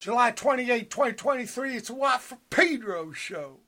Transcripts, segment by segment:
July 28, 2023. It's a Watt for Pedro show.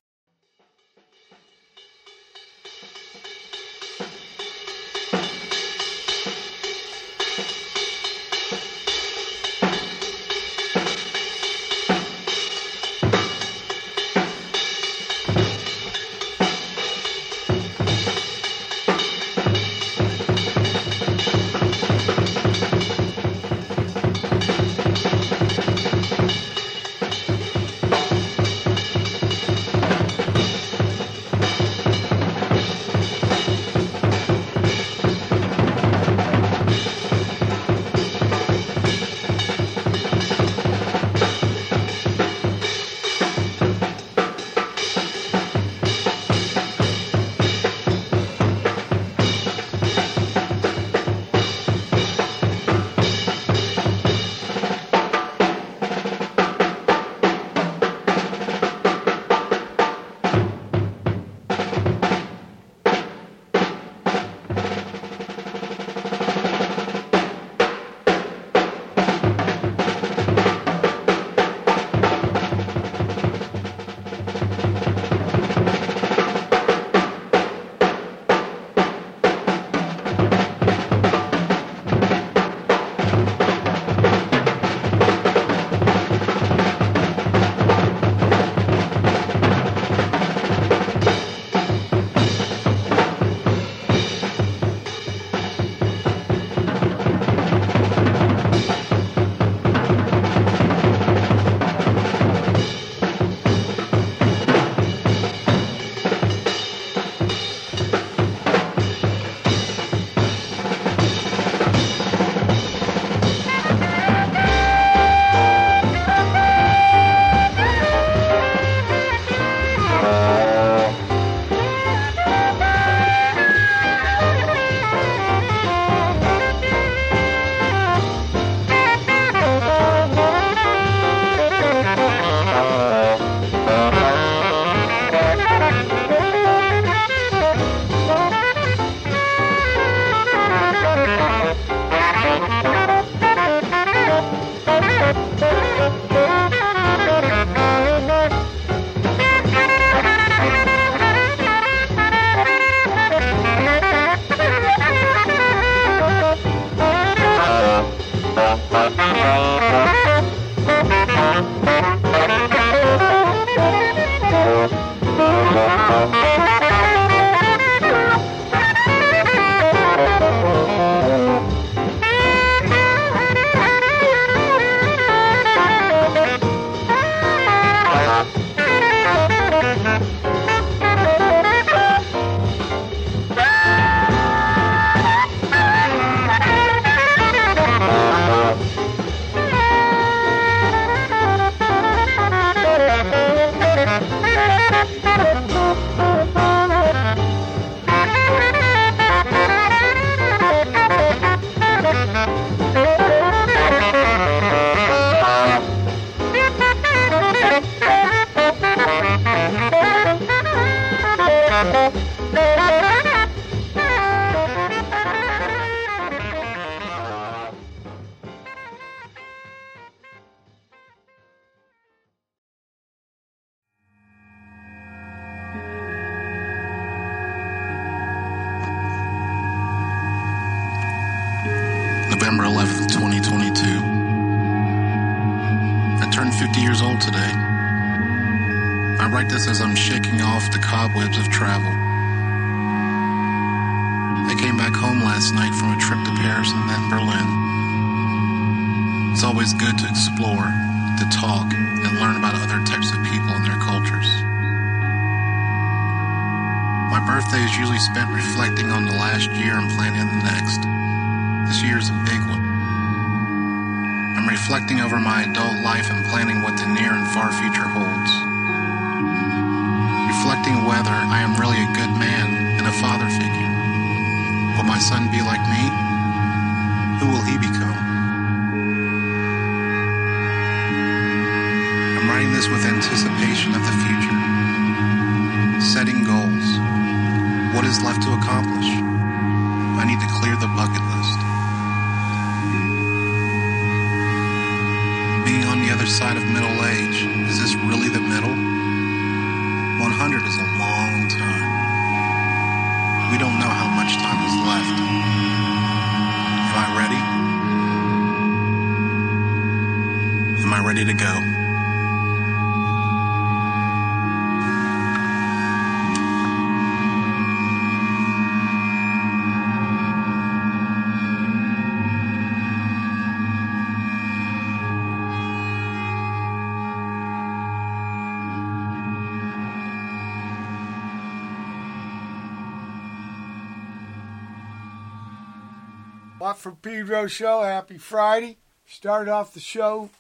Watt from Pedro show. Happy Friday. Start off the show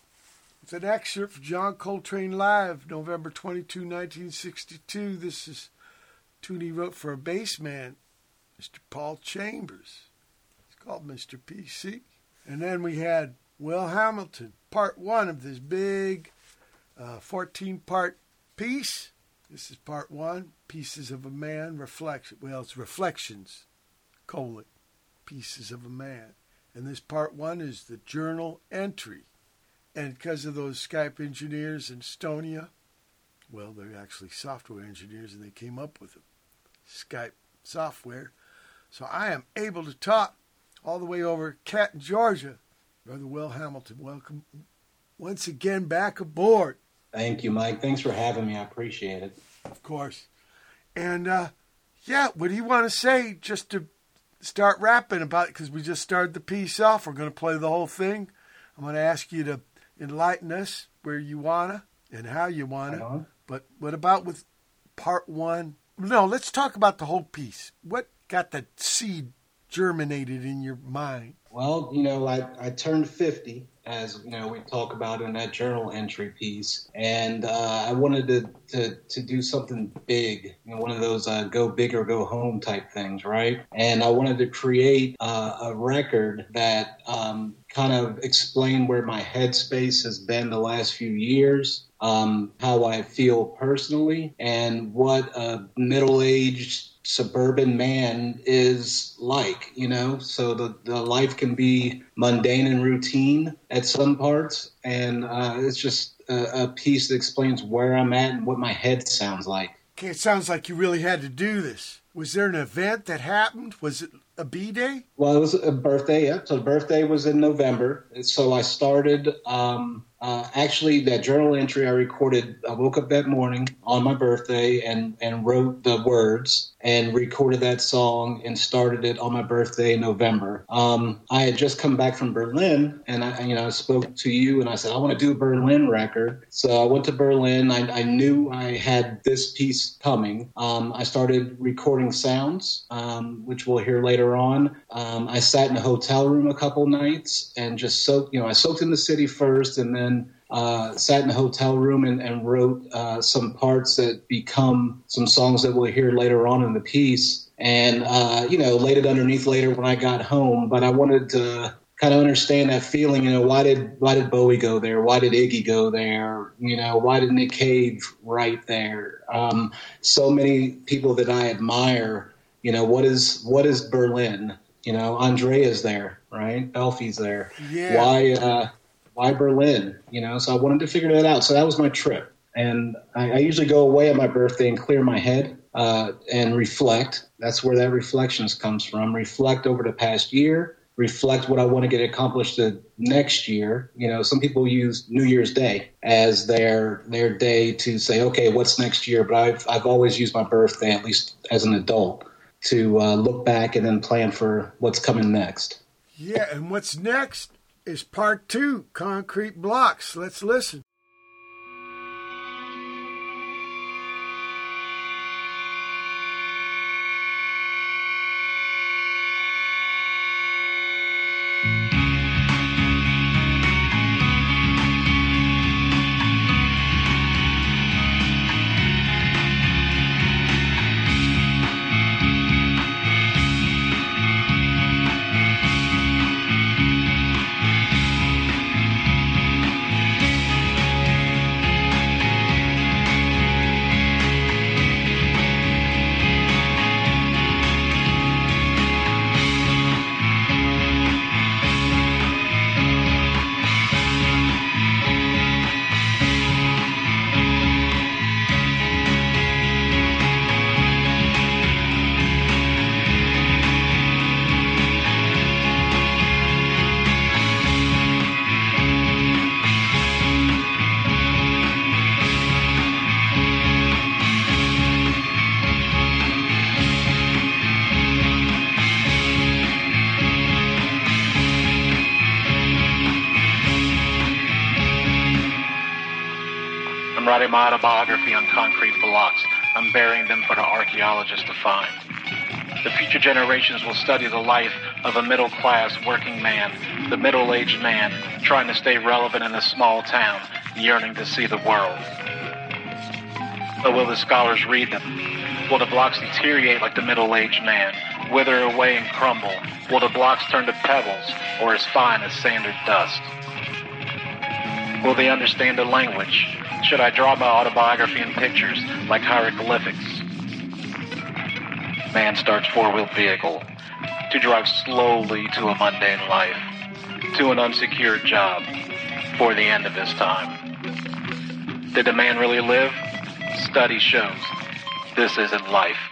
with an excerpt from John Coltrane Live, November 22, 1962. This is tune he wrote for a bass man, Mr. Paul Chambers. It's called Mr. PC. And then we had Will Hamilton, part one of this big 14 uh, part piece. This is part one Pieces of a Man, Reflection. Well, it's Reflections, colon pieces of a man. And this part one is the journal entry. And because of those Skype engineers in Estonia, well, they're actually software engineers and they came up with it. Skype software. So I am able to talk all the way over Canton, Georgia. Brother Will Hamilton, welcome once again back aboard. Thank you, Mike. Thanks for having me. I appreciate it. Of course. And uh, yeah, what do you want to say just to start rapping about it because we just started the piece off. We're going to play the whole thing. I'm going to ask you to enlighten us where you wanna and how you wanna. Uh-huh. But what about with part one? No, let's talk about the whole piece. What got the seed germinated in your mind? Well, you know, I, I turned 50 as you know we talk about in that journal entry piece. And uh, i wanted to, to, to do something big you know, one of those uh, go big or go home type things right? And i wanted to create uh, a record that um, kind of explain where my headspace has been the last few years um, how i feel personally and what a middle-aged suburban man is like, you know. So the, the life can be mundane and routine at some parts, and uh, it's just a, a, piece that explains where I'm at and what my head sounds like. Okay, it sounds like you really had to do this. Was there an event that happened? Was it a B day? Well, it was a birthday. Yeah, so the birthday was in November. So I started. Um, uh, actually, that journal entry I recorded, I woke up that morning on my birthday and, and wrote the words and recorded that song and started it on my birthday in November. Um, I had just come back from Berlin and I, you know, I spoke to you and I said, I want to do a Berlin record. So I went to Berlin. I, I knew I had this piece coming. Um, I started recording sounds, um, which we'll hear later on. Um, I sat in a hotel room a couple nights and just soaked, you know, I soaked in the city first and then uh, sat in a hotel room and, and wrote uh, some parts that become some songs that we'll hear later on in the piece. And, uh, you know, laid it underneath later when I got home. But I wanted to kind of understand that feeling. You know, why did why did Bowie go there? Why did Iggy go there? You know, why did Nick Cave write there? Um, so many people that I admire. You know, what is what is Berlin? You know, Andrea's there, right? Elfie's there. Yeah. Why? Uh, why Berlin? You know, so I wanted to figure that out. So that was my trip. And I, I usually go away on my birthday and clear my head uh, and reflect. That's where that reflections comes from. Reflect over the past year. Reflect what I want to get accomplished the next year. You know, some people use New Year's Day as their their day to say, okay, what's next year? But I've I've always used my birthday, at least as an adult, to uh, look back and then plan for what's coming next. Yeah, and what's next is part two concrete blocks. Let's listen. Autobiography on concrete blocks. I'm burying them for the archaeologists to find. The future generations will study the life of a middle class working man, the middle aged man trying to stay relevant in a small town, yearning to see the world. But will the scholars read them? Will the blocks deteriorate like the middle aged man, wither away and crumble? Will the blocks turn to pebbles or as fine as sanded dust? Will they understand the language? Should I draw my autobiography in pictures like hieroglyphics? Man starts four-wheeled vehicle to drive slowly to a mundane life, to an unsecured job, for the end of his time. Did the man really live? Study shows this isn't life.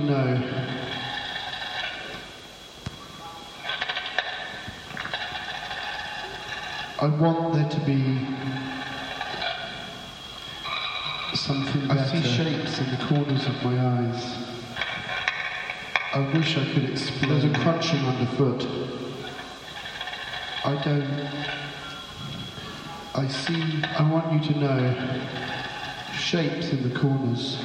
To know. I want there to be something better. I see shapes in the corners of my eyes. I wish I could explain. There's a crunching underfoot. I don't. I see. I want you to know shapes in the corners.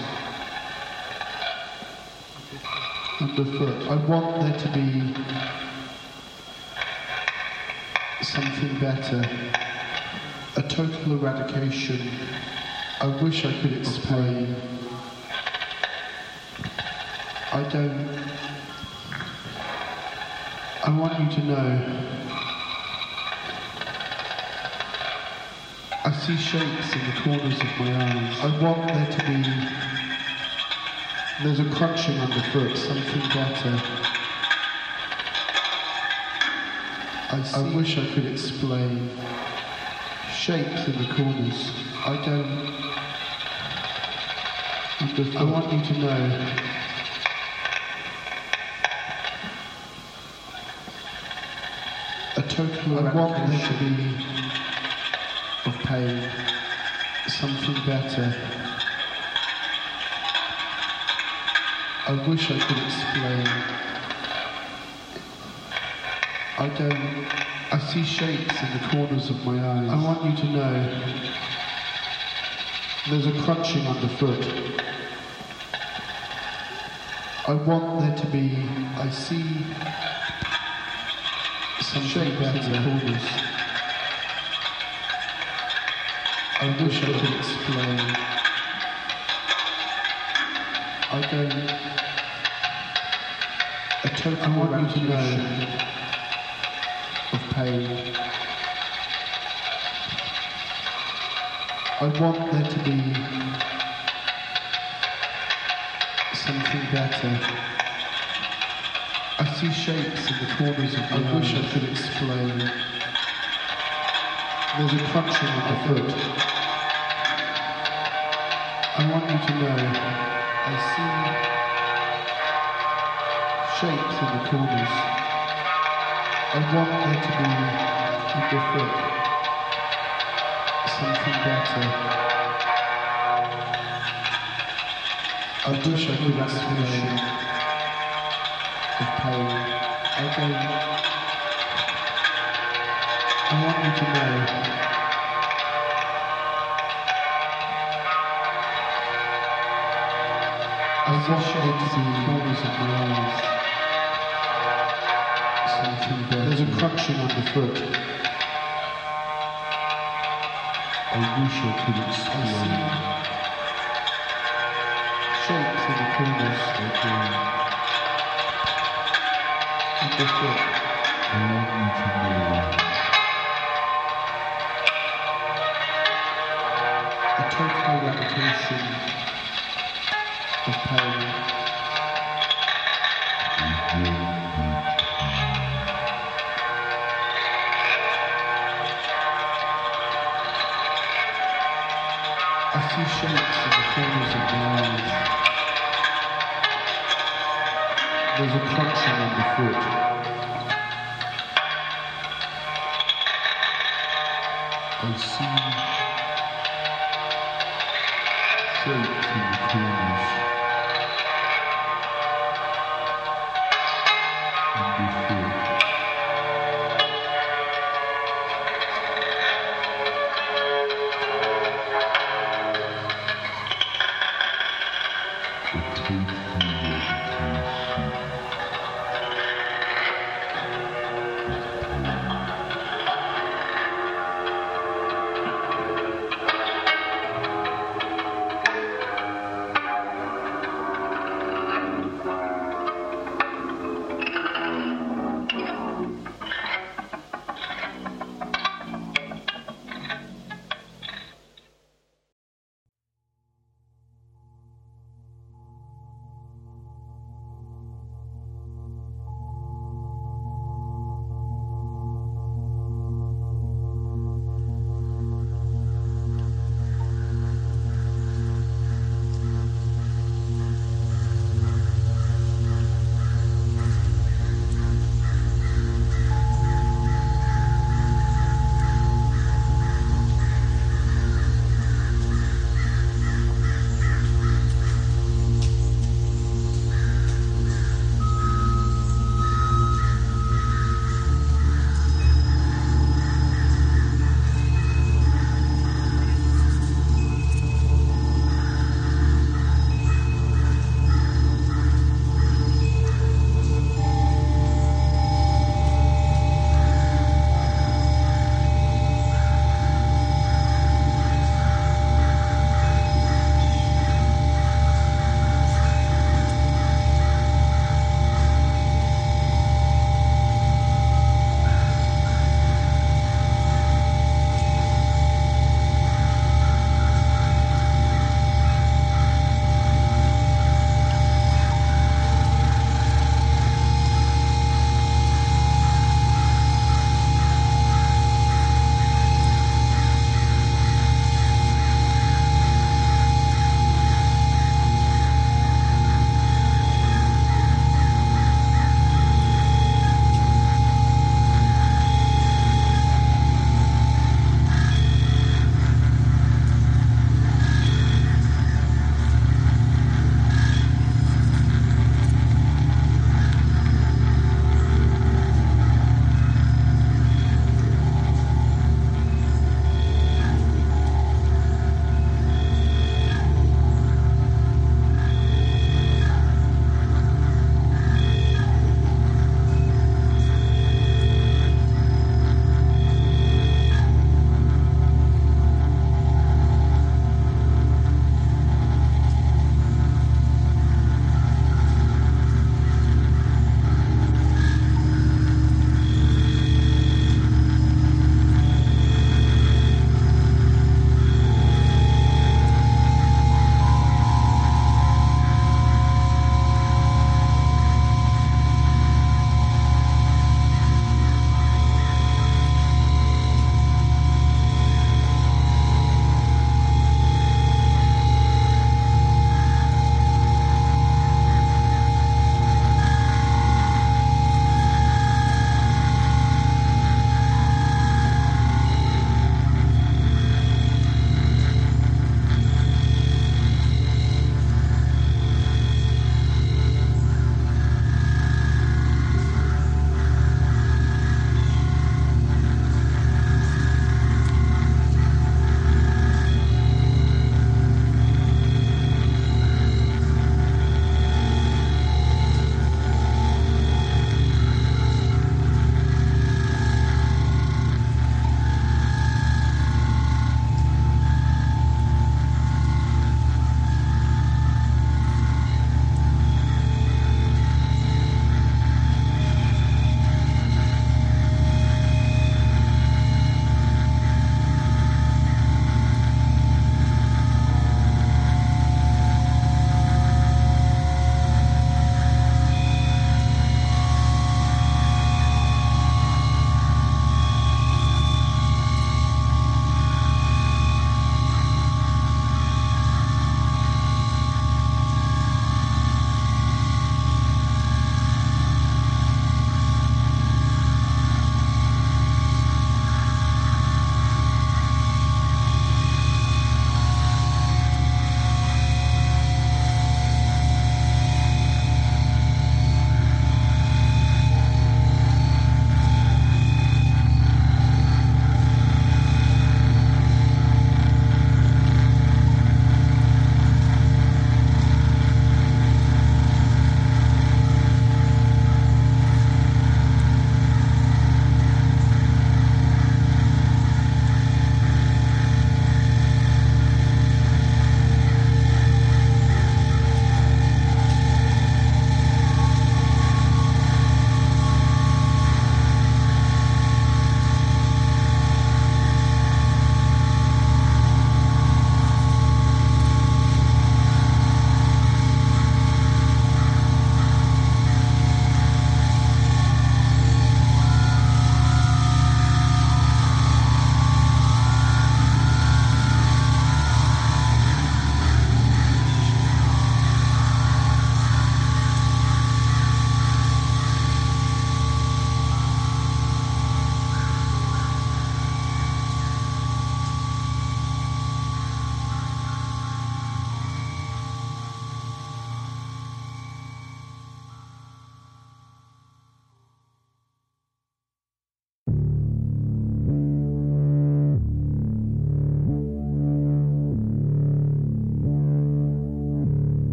Underfoot. I want there to be something better. A total eradication. I wish I could explain. I don't. I want you to know. I see shapes in the corners of my eyes. I want there to be. There's a crunching underfoot, something better. I, I wish I could explain. Shapes in the corners. I don't. Underfoot. I want you to know. A total I want there to be of pain, something better. Wish I could explain. I don't. I see shapes in the corners of my eyes. I want you to know. There's a crunching underfoot. I want there to be. I see some shapes in the corners. I wish I could explain. I don't. Total I want you to know of pain. I want there to be something better. I see shapes in the corners of my I wish I could explain. There's a crunching of the foot. I want you to know I see shapes in the corners. I want there to be underfoot something better. I wish I could explain of pain. I don't. I want you to know. I wish I could see the corners of my eyes. Something uh, better. There's a crunching underfoot. I wish I could explain. Shapes in the corners of my underfoot. I want you to know. A total eradication of pain. Crunching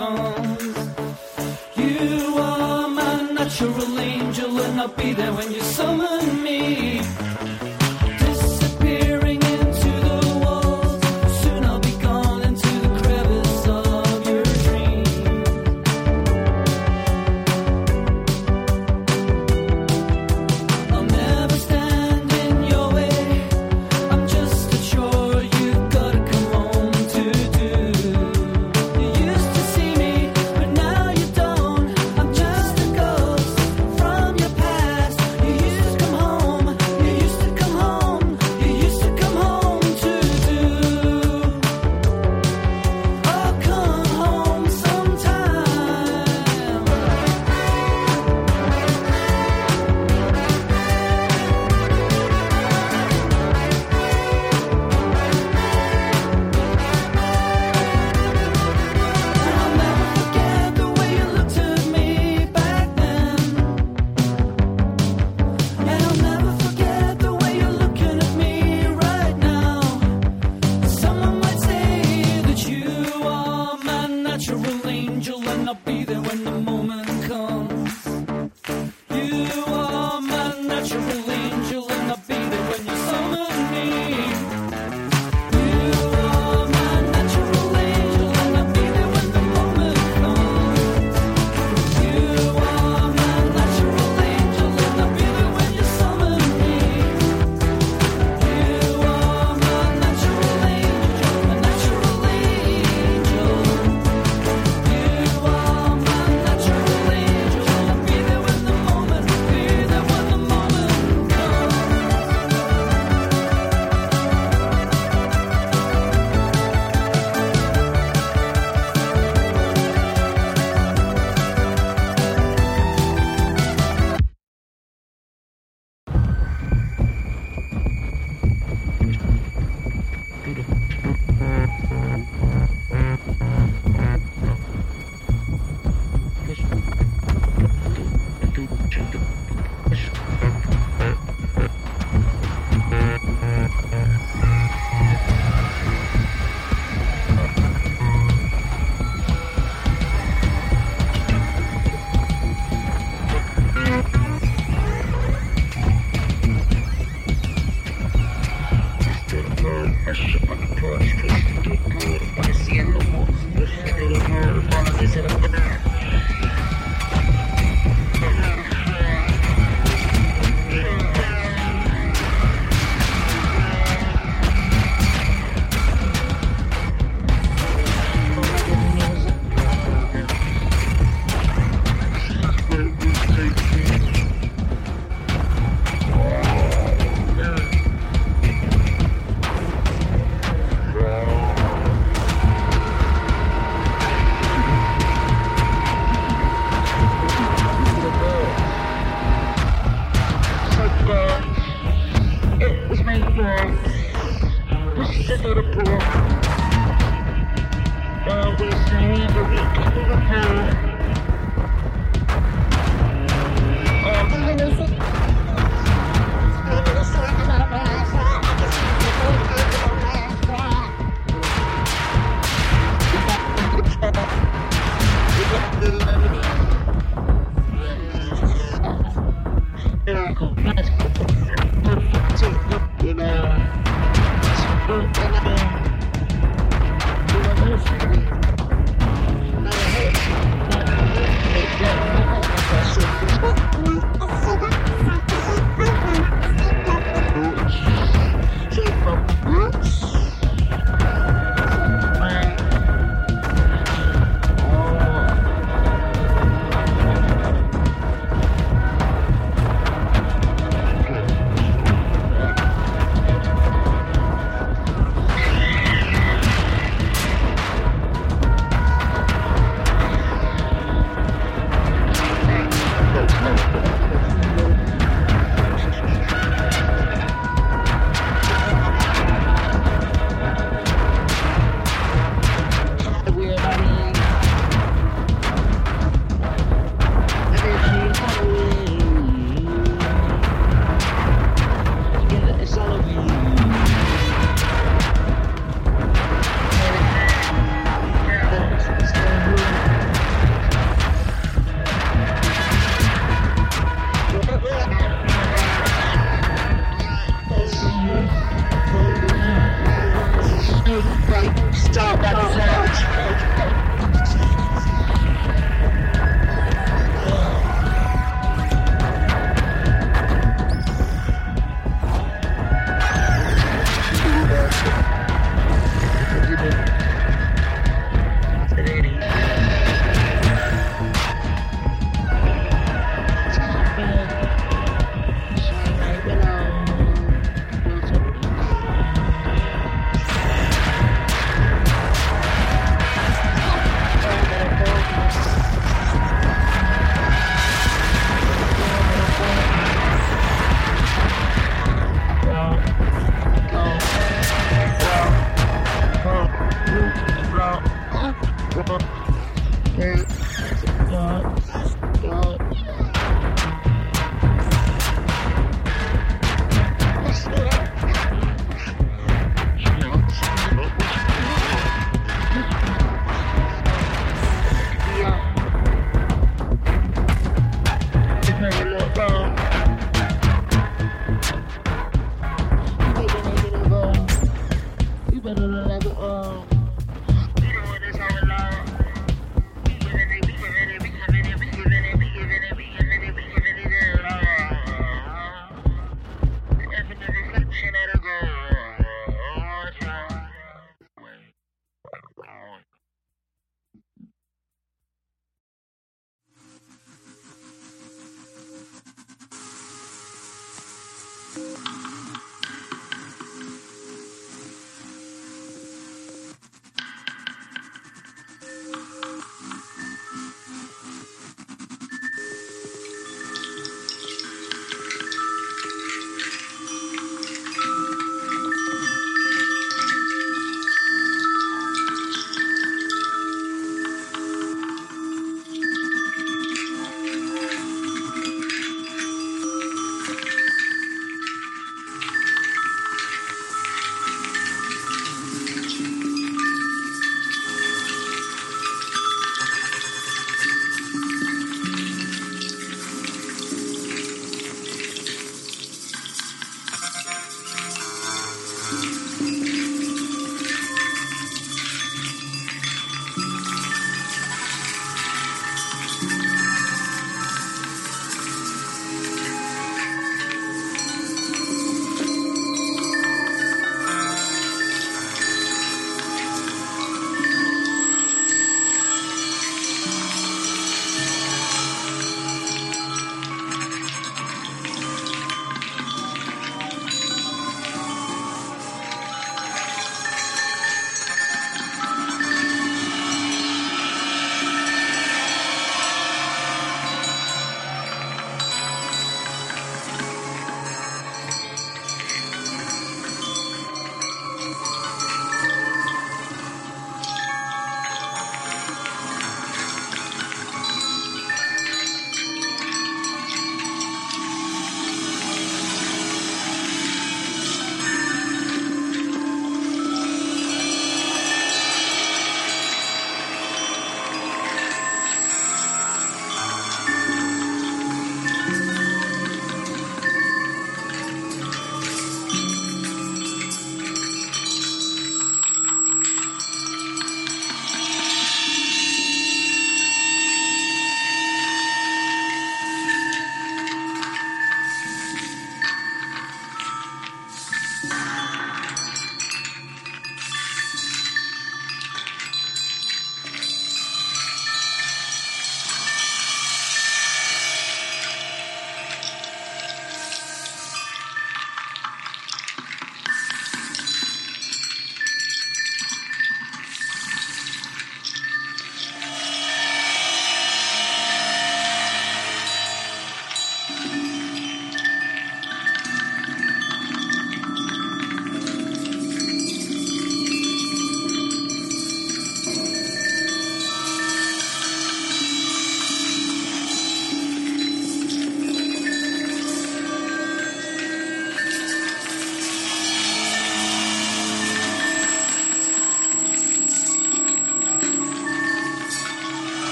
You are my natural angel, and I'll be there when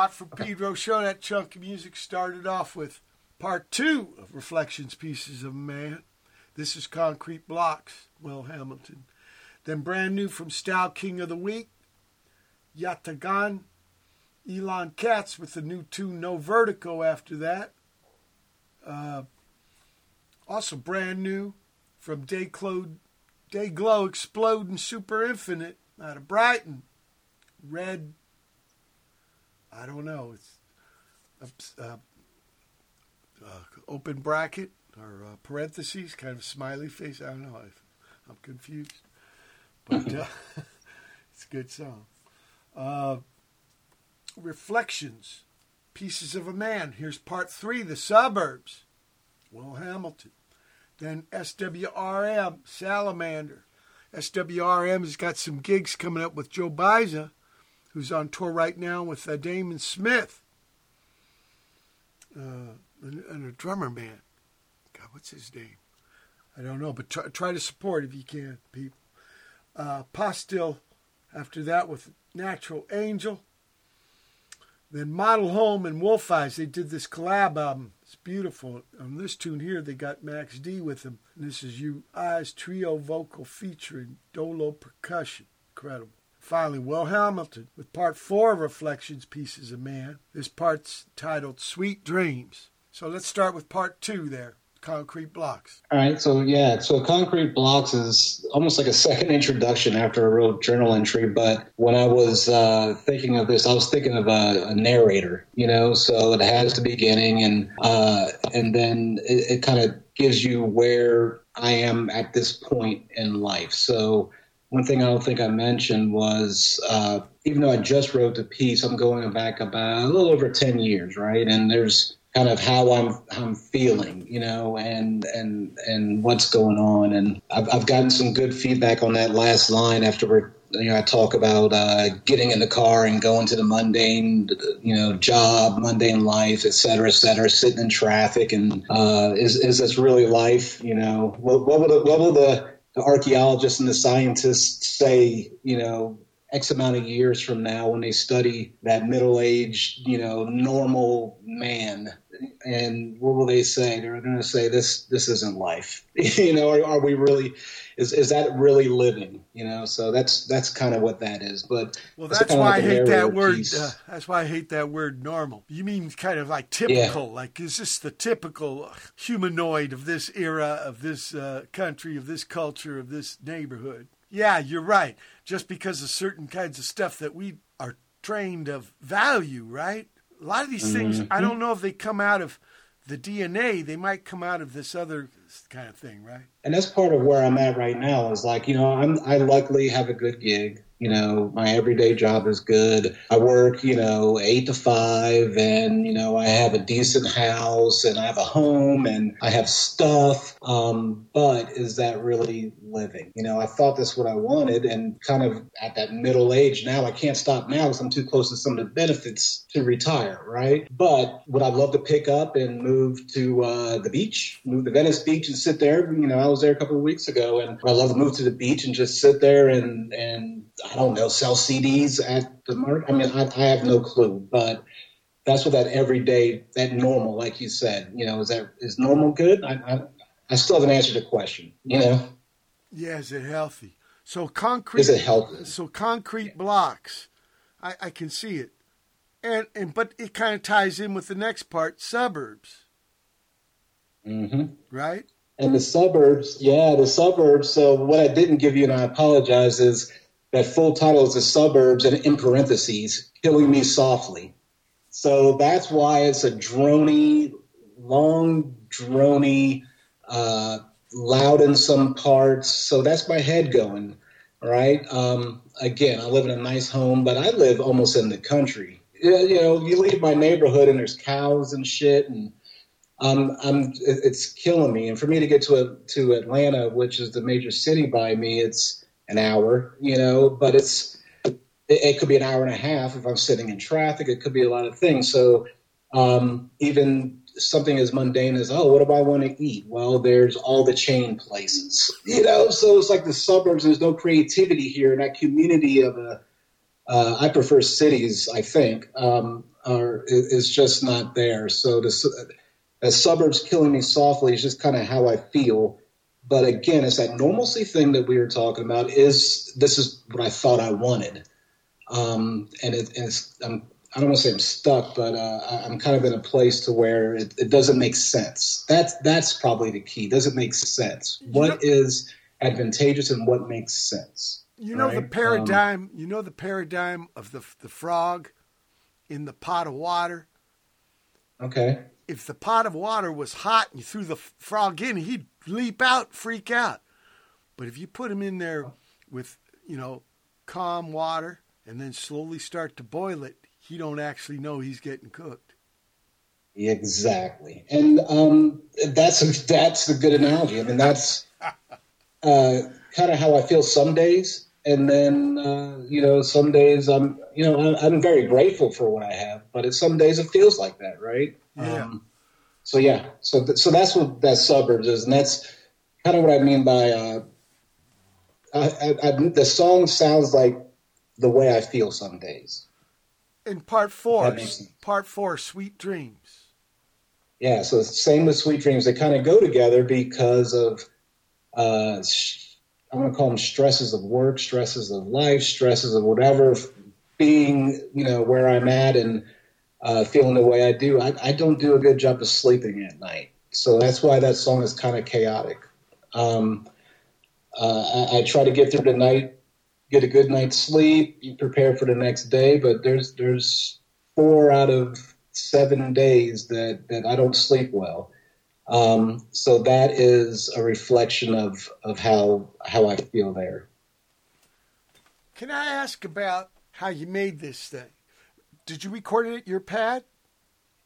Watt from Pedro show. That chunk of music started off with part two of Reflections Pieces of Man. This is Concrete Blocks, Will Hamilton. Then brand new from Style King of the Week, Yataghan, Elon Katz with the new tune No Vertigo after that. Uh, also brand new from Dayglow, Dayglow Exploding Super Infinite out of Brighton. Red, I don't know, it's uh, uh, open bracket or uh, parentheses, kind of smiley face. I don't know. I, am confused. But uh, it's a good song. Uh, Reflections, Pieces of a Man. Here's part three, The Suburbs, Will Hamilton. Then SWRM, Salamander. SWRM has got some gigs coming up with Joe Baiza, who's on tour right now with uh, Damon Smith, uh, and, and, a drummer man. God, what's his name? I don't know, but try, try to support if you can, people. Uh, Postil after that with Natural Angel. Then Model Home and Wolf Eyes, they did this collab album. It's beautiful. On this tune here, they got Max D with them. And this is U Eyes Trio vocal featuring Dolo percussion. Incredible. Finally, Will Hamilton with part four of Reflections Pieces of Man. This part's titled Sweet Dreams. So let's start with part two there concrete blocks. All right. So yeah, so concrete blocks is almost like a second introduction after a real journal entry. But when I was uh, thinking of this, I was thinking of a, a, narrator. You know, so it has the beginning, and uh, and then it, it kind of gives you where I am at this point in life. So. One thing I don't think I mentioned was uh, even though I just wrote the piece, I'm going back about a little over 10 years, right? And there's kind of how I'm I'm feeling, you know, and and and what's going on. And I've, I've gotten some good feedback on that last line after we're you know, I talk about uh, getting in the car and going to the mundane, you know, job, mundane life, et cetera, et cetera, sitting in traffic, and uh, is is this really life? You know, what, what will the what will the, the archaeologists and the scientists say? You know, X amount of years from now when they study that middle aged, you know, normal man. And what will they say? They're going to say this this isn't life. you know, are, are, we really is is that really living? You know, so that's that's kind of what that is. But well, that's why like I hate that word. Uh, that's why I hate that word normal. You mean kind of like typical? Yeah. Like is this the typical humanoid of this era, of this uh, country, of this culture, of this neighborhood? Yeah, you're right. Just because of certain kinds of stuff that we are trained of value, right? A lot of these mm-hmm. things, I don't know if they come out of the DNA. They might come out of this other kind of thing, right? And that's part of where I'm at right now. Is like, you know, I'm I luckily have a good gig. You know, my everyday job is good. I work, you know, eight to five, and you know, I have a decent house, and I have a home, and I have stuff. Um, but is that really living? You know, I thought that's what I wanted, and kind of at that middle age now, I can't stop now because I'm too close to some of the benefits to retire, right? But would I love to pick up and move to uh, the beach, move to Venice Beach, and sit there? You know, was there a couple of weeks ago, and I love to move to the beach and just sit there and and I don't know, sell CDs at the market. I mean, I, I have no clue, but that's what that everyday, that normal, like you said, you know, is that is normal good? I, I, I still haven't answered the question, you know. Yeah, is it healthy? So concrete. Is it healthy? So concrete blocks, I, I can see it, and and but it kind of ties in with the next part, suburbs. Mm-hmm. Right. And the suburbs, yeah, the suburbs. So what I didn't give you, and I apologize, is that full title is the suburbs and in parentheses, killing me softly. So that's why it's a drony, long, drony, uh, loud in some parts. So that's my head going. right? Um, again, I live in a nice home, but I live almost in the country. You know, you leave my neighborhood and there's cows and shit, and um, I'm it's killing me. And for me to get to a, to Atlanta, which is the major city by me, it's an hour, you know, but it's it, it, could be an hour and a half if I'm sitting in traffic. It could be a lot of things. So um, even something as mundane as oh, what do I want to eat? Well, there's all the chain places, you know. So it's like the suburbs. There's no creativity here in that community of a. Uh, I prefer cities. I think um, are is just not there. So the as suburbs killing me softly is just kind of how I feel. But again, it's that normalcy thing that we were talking about. Is this is what I thought I wanted, um, and it, it's I'm, I don't want to say I'm stuck, but uh, I'm kind of in a place to where it, it, doesn't make sense. That's that's probably the key. Does it make sense? What is advantageous and what makes sense? You know right? the paradigm. Um, you know the paradigm of the the frog in the pot of water. Okay. If the pot of water was hot and you threw the frog in, he'd leap out, freak out. But if you put him in there with, you know, calm water and then slowly start to boil it, he don't actually know he's getting cooked. Exactly, and um, that's a, that's a good analogy. I mean, that's uh, kind of how I feel some days and then uh, you know some days i'm you know i'm very grateful for what i have but it, some days it feels like that right yeah. Um, so yeah. So th- so that's what that suburbs is and that's kind of what i mean by uh, I, I, I, the song sounds like the way i feel some days. In part four part four sweet dreams. Yeah so same with sweet dreams. They kind of go together because of uh, I'm going to call them stresses of work, stresses of life, stresses of whatever, being, you know, where I'm at and uh, feeling the way I do. I, I, don't do a good job of sleeping at night. So that's why that song is kind of chaotic. Um, uh, I, I, try to get through the night, get a good night's sleep, prepare for the next day, but there's, there's four out of seven days that, that I don't sleep well. Um, so that is a reflection of, of how how I feel there. Can I ask about how you made this thing? Did you record it at your pad?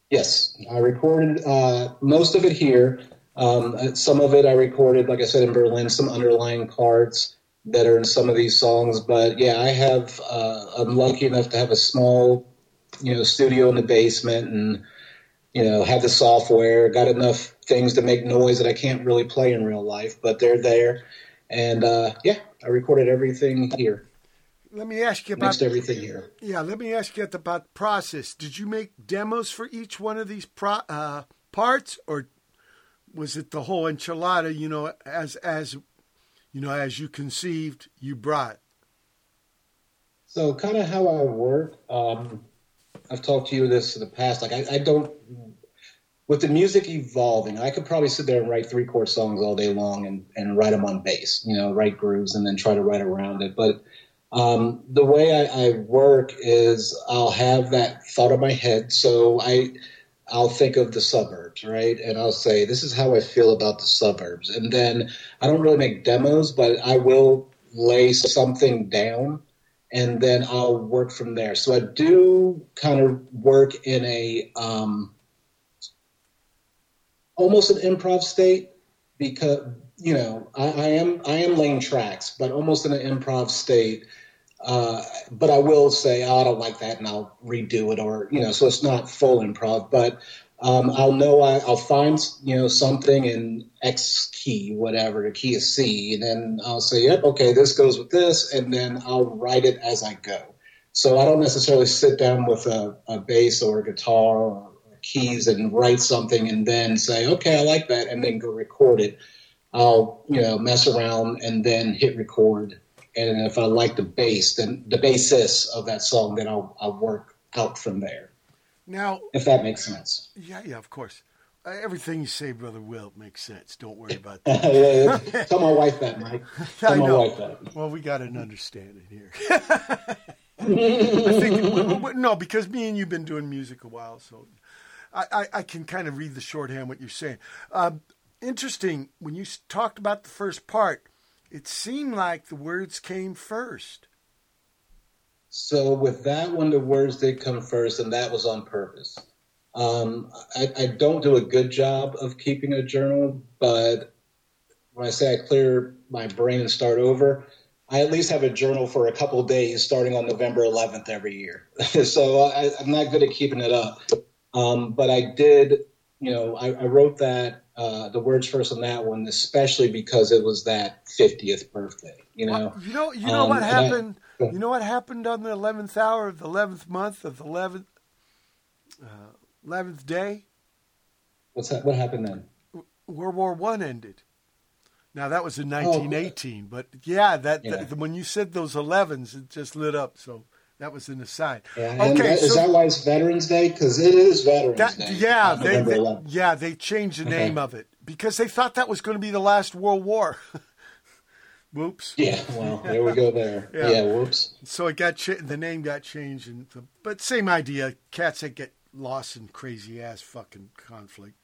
Yes, I recorded uh, most of it here. Um, some of it I recorded, like I said, in Berlin. Some underlying parts that are in some of these songs, but yeah, I have. Uh, I'm lucky enough to have a small, you know, studio in the basement and you know, have the software, got enough things to make noise that I can't really play in real life, but they're there. And uh, yeah, I recorded everything here. Let me ask you about everything here. Yeah, let me ask you about the process. Did you make demos for each one of these pro, uh, parts, or was it the whole enchilada? You know, as as you know, as you conceived, you brought. So, kind of how I work. Um, I've talked to you this in the past. Like I, I don't with the music evolving, I could probably sit there and write three chord songs all day long and, and write them on bass, you know, write grooves and then try to write around it. But um, the way I, I, work is I'll have that thought in my head. So I, I'll think of the suburbs, right? And I'll say, this is how I feel about the suburbs. And then I don't really make demos, but I will lay something down and then I'll work from there. So I do kind of work in a um, almost an improv state because you know I, I, am I am laying tracks, but almost in an improv state. Uh, but I will say oh, I don't like that, and I'll redo it, or you know, so it's not full improv, but um, I'll know I, will find you know something in X key, whatever the key is C, and then I'll say, yep, okay, this goes with this, and then I'll write it as I go. So I don't necessarily sit down with a, a bass or a guitar or keys and write something, and then say, okay, I like that, and then go record it. I'll you know mess around and then hit record, and if I like the bass, then the basis of that song, then I'll, I'll work out from there. Now, if that makes sense. Yeah, yeah, of course. Uh, everything you say, brother Will, makes sense. Don't worry about that. Tell my wife that, Mike. Tell I my know. wife that. Well, we got an understanding here. I think no, because me and you've been doing music a while, so I, I, I can kind of read the shorthand what you're saying. Uh, interesting when you talked about the first part. It seemed like the words came first. So with that one, the words did come first, and that was on purpose. Um, I, I, don't do a good job of keeping a journal, but when I say I clear my brain and start over, I at least have a journal for a couple days starting on November 11th every year. so I, am not good at keeping it up. Um, but I did, you know, I, I wrote that, uh, the words first on that one, especially because it was that 50th birthday, you know. You know, you know um, what happened? You know what happened on the eleventh hour of the eleventh month of the eleventh Eleventh day, What's that? What happened then? World War One ended. Now that was in 1918, but yeah, that, Yeah. that- when you said those 11s, it just lit up. So that was an aside. Yeah, okay, that, is so that why it's Veterans Day? Because it is Veterans that, Day. yeah, they, they yeah they changed the Okay. name of it because they thought that was going to be the last World War. Whoops. Yeah, well, there we go there. Yeah. yeah. whoops. So it got cha- the name got changed, and the, but same idea. Cats that get lost in crazy ass fucking conflict.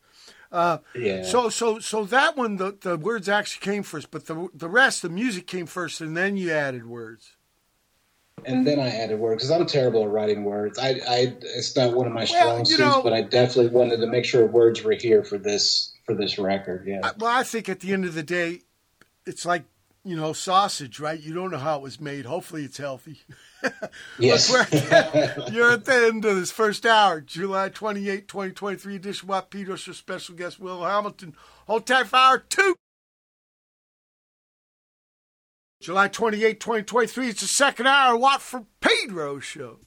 Uh, Yeah. So so so that one the the words actually came first, but the the rest the music came first, and then you added words. And then I added words because I'm terrible at writing words. I, I, it's not one of my strong you suits, know- but I definitely wanted to make sure words were here for this for this record. Yeah. Well, I think at the end of the day, it's like you know sausage, right? You don't know how it was made. Hopefully, it's healthy. yes. You're at the end of this first hour, July 28, 2023 edition. Watt Peters for special guest Will Hamilton. Hold tight for hour two. July 28, 2023. It's the second hour. Watt for Pedro show.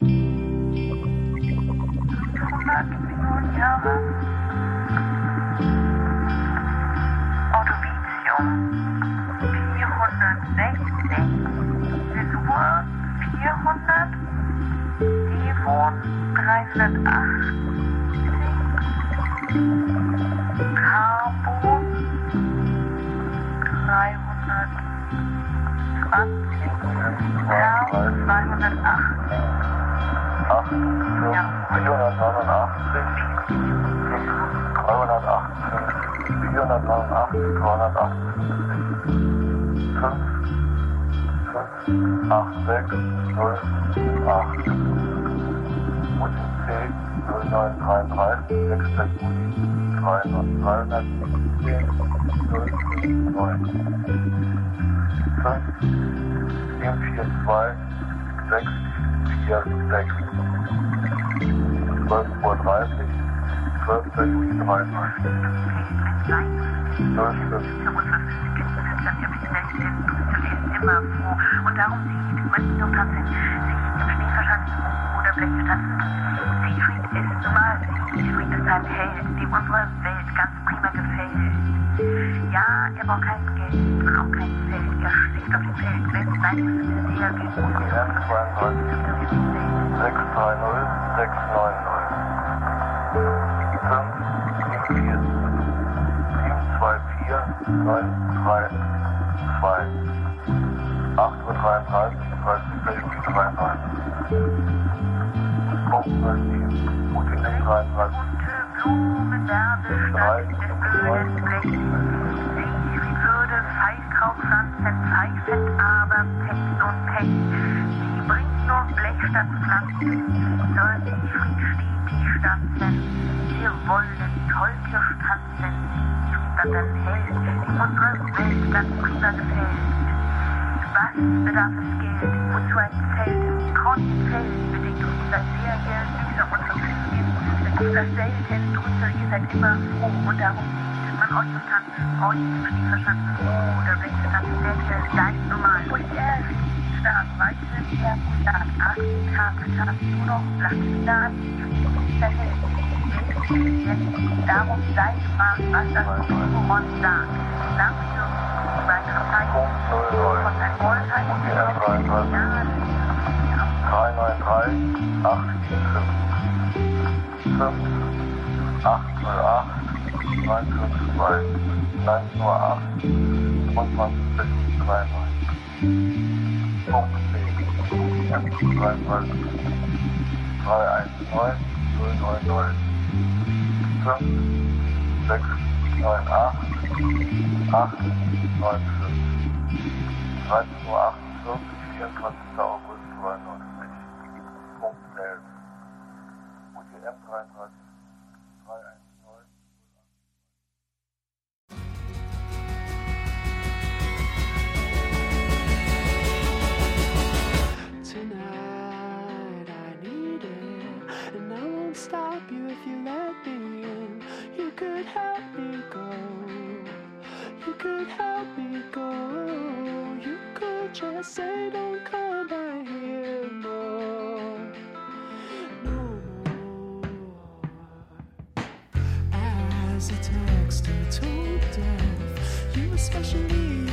8, 6, 0, 8. Multistate 0933 6. Juli 317 059 5 442 646 12.30 Uhr 12. Juli 33 immer froh. Und darum sehe ich, wenn Sie noch dran sind, sehe ich im Schneeverschanzten oder vielleicht Siegfried ist ein Held, dem unsere Welt ganz prima gefällt. Ja, er braucht kein Geld, braucht kein Feld. Er steht auf dem Feld, wenn sein sehr gut Bunte Blumenwerbe statt ich würde feist grau pflanzen, pfeifen aber Pech und Pech. Sie bringt nur Blech statt Pflanzen, soll Ichfried stetig stampfen. Wir wollen tollkirsch tanzen, wie ich mich dann hält, dem unsere Welt ganz prima gefällt. Was bedarf es Geld, wozu ein Feld, Kronenfeld bedingt unser Lehrgeld, unser Unternehmen. Das Seiltänzmuster, ihr seid immer froh und darum sieht man euch und Tanten, euch Schieferschanzen, oder welche Stabilität gleich normal. Und er stark, weiße, sehr gut, Art, Tag, Tag, nur noch, Blatt, Nasen, Darum seid gefragt, was das Pokémon sagt. Dank für weitere Zeichen von der Goldheit und der 393 875. Darmstadt 808 942 908 9 Punkt C 32 9 090 5 6 9 8 8 9 5 13 Uhr 48 24. August 2009 Jahren. 'Tonight I need it, and I won't stop you if you let me in. You could help me go. You could help me go. You could just say don't come back here more. Was a text or told death. You especially,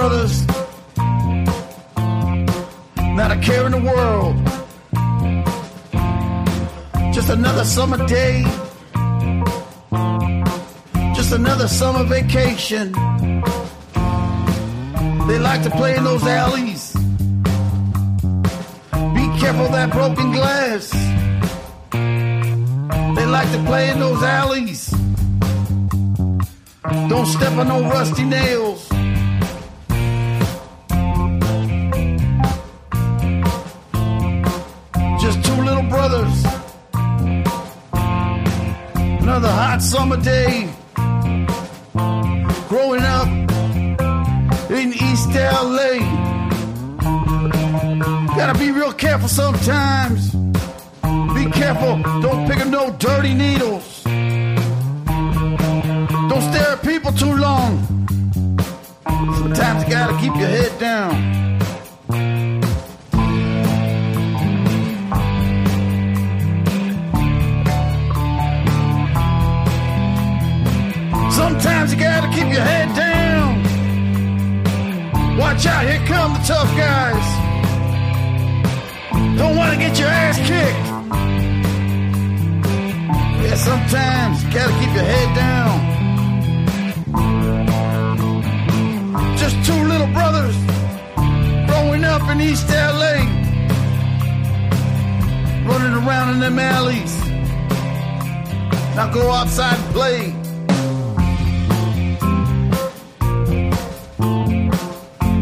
brothers, not a care in the world. Just another summer day, just another summer vacation. They like to play in those alleys. Be careful that broken glass. They like to play in those alleys. Don't step on no rusty nails. Summer day. Growing up in East LA. Gotta be real careful sometimes. Be careful, don't pick up no dirty needles. Get your ass kicked. Yeah, sometimes you gotta keep your head down. Just two little brothers growing up in East LA, running around in them alleys. Now go outside and play.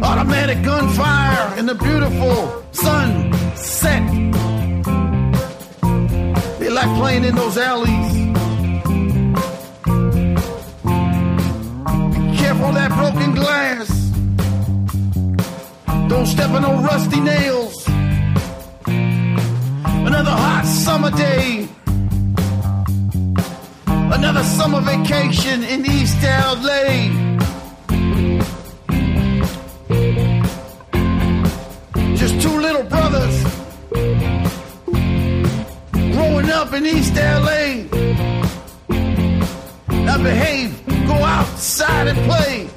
Automatic gunfire in the beautiful sunset. Playing in those alleys. Be careful that broken glass. Don't step on no rusty nails. Another hot summer day. Another summer vacation in East LA. Up in East LA. Now behave, go outside and play.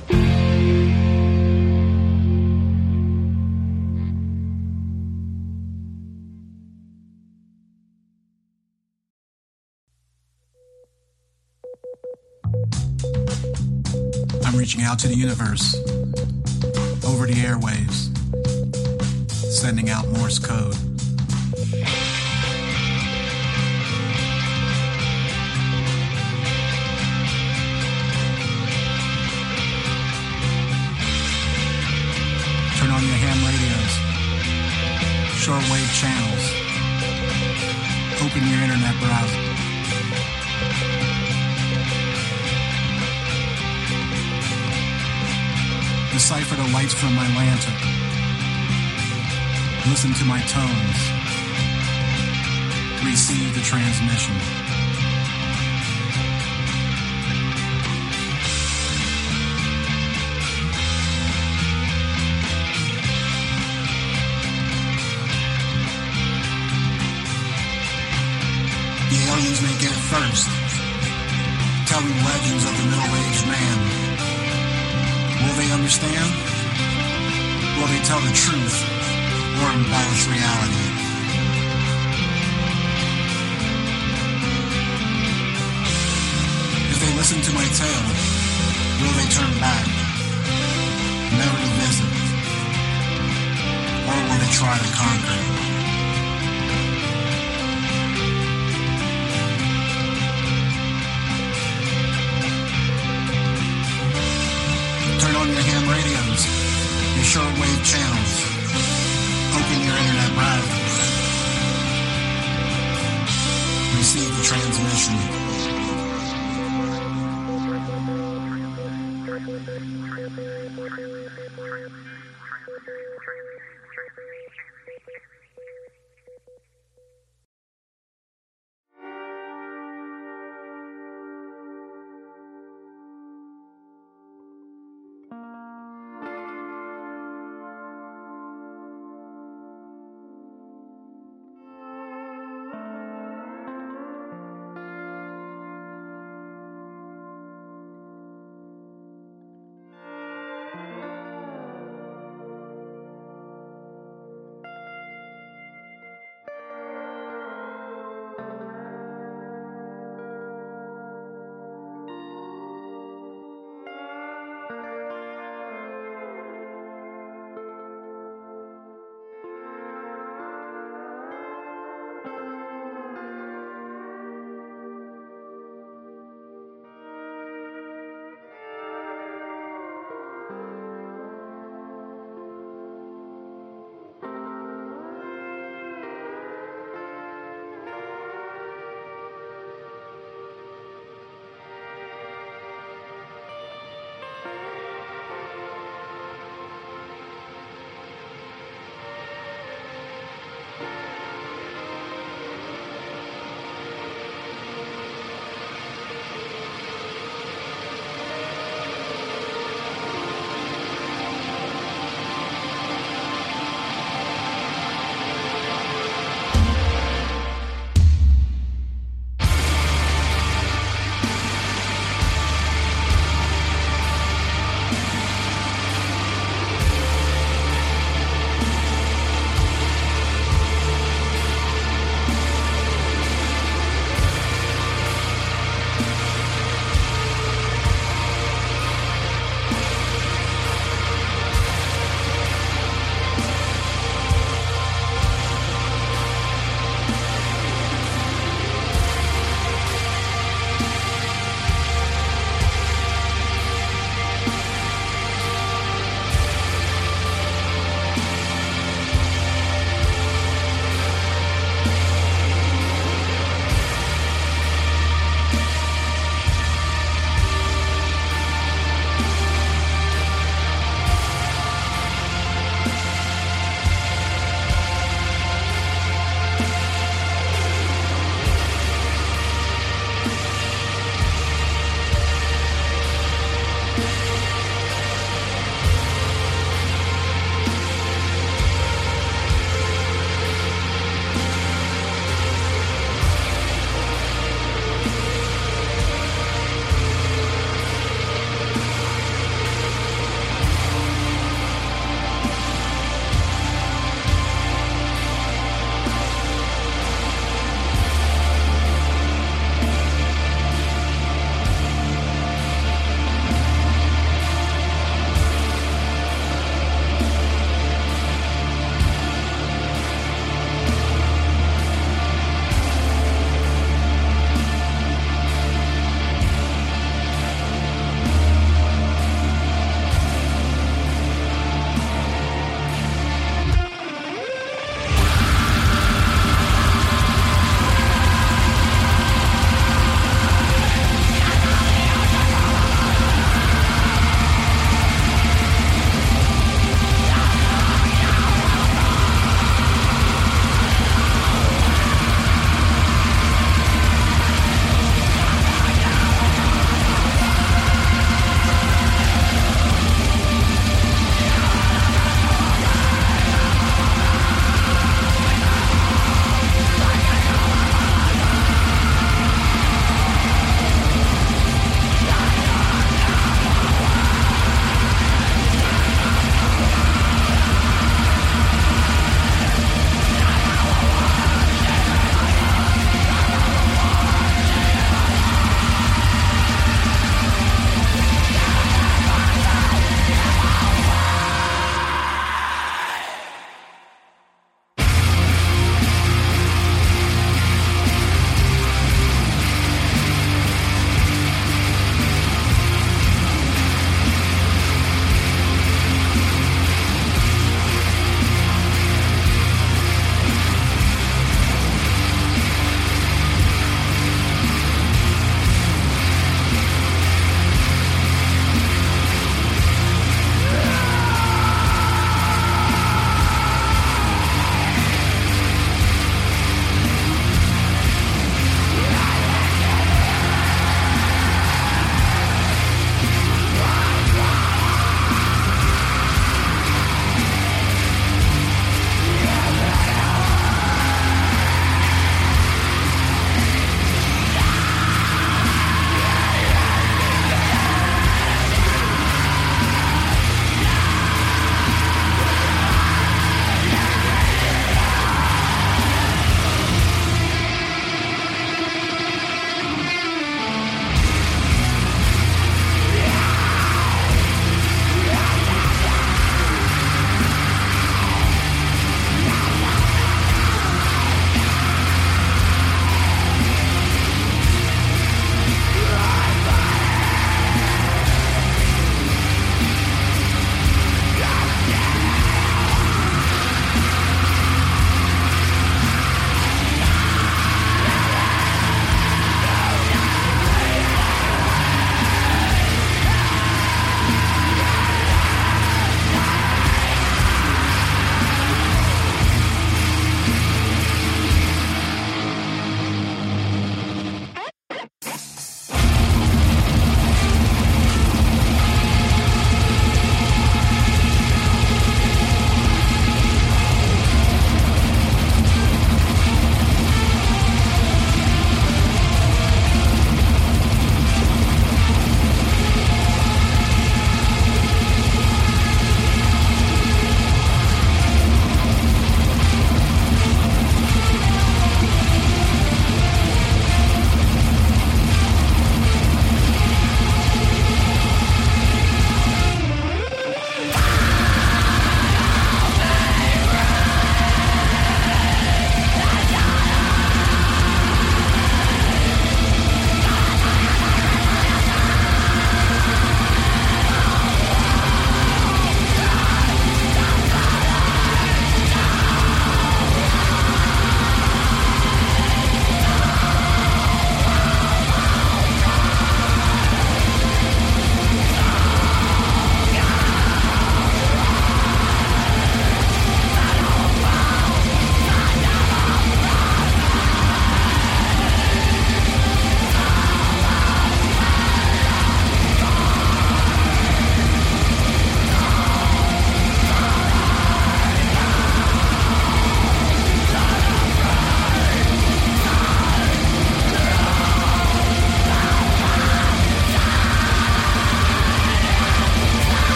I'm reaching out to the universe, over the airwaves, sending out Morse code. Shortwave channels, open your internet browser. Decipher the lights from my lantern. Listen to my tones. Receive the transmission. The aliens may get it first, telling legends of the middle-aged man. Will they understand? Will they tell the truth or embellish reality? If they listen to my tale, will they turn back, never to visit? Or will they try to conquer? Shortwave channels. Open your internet browsers. Receive the transmission.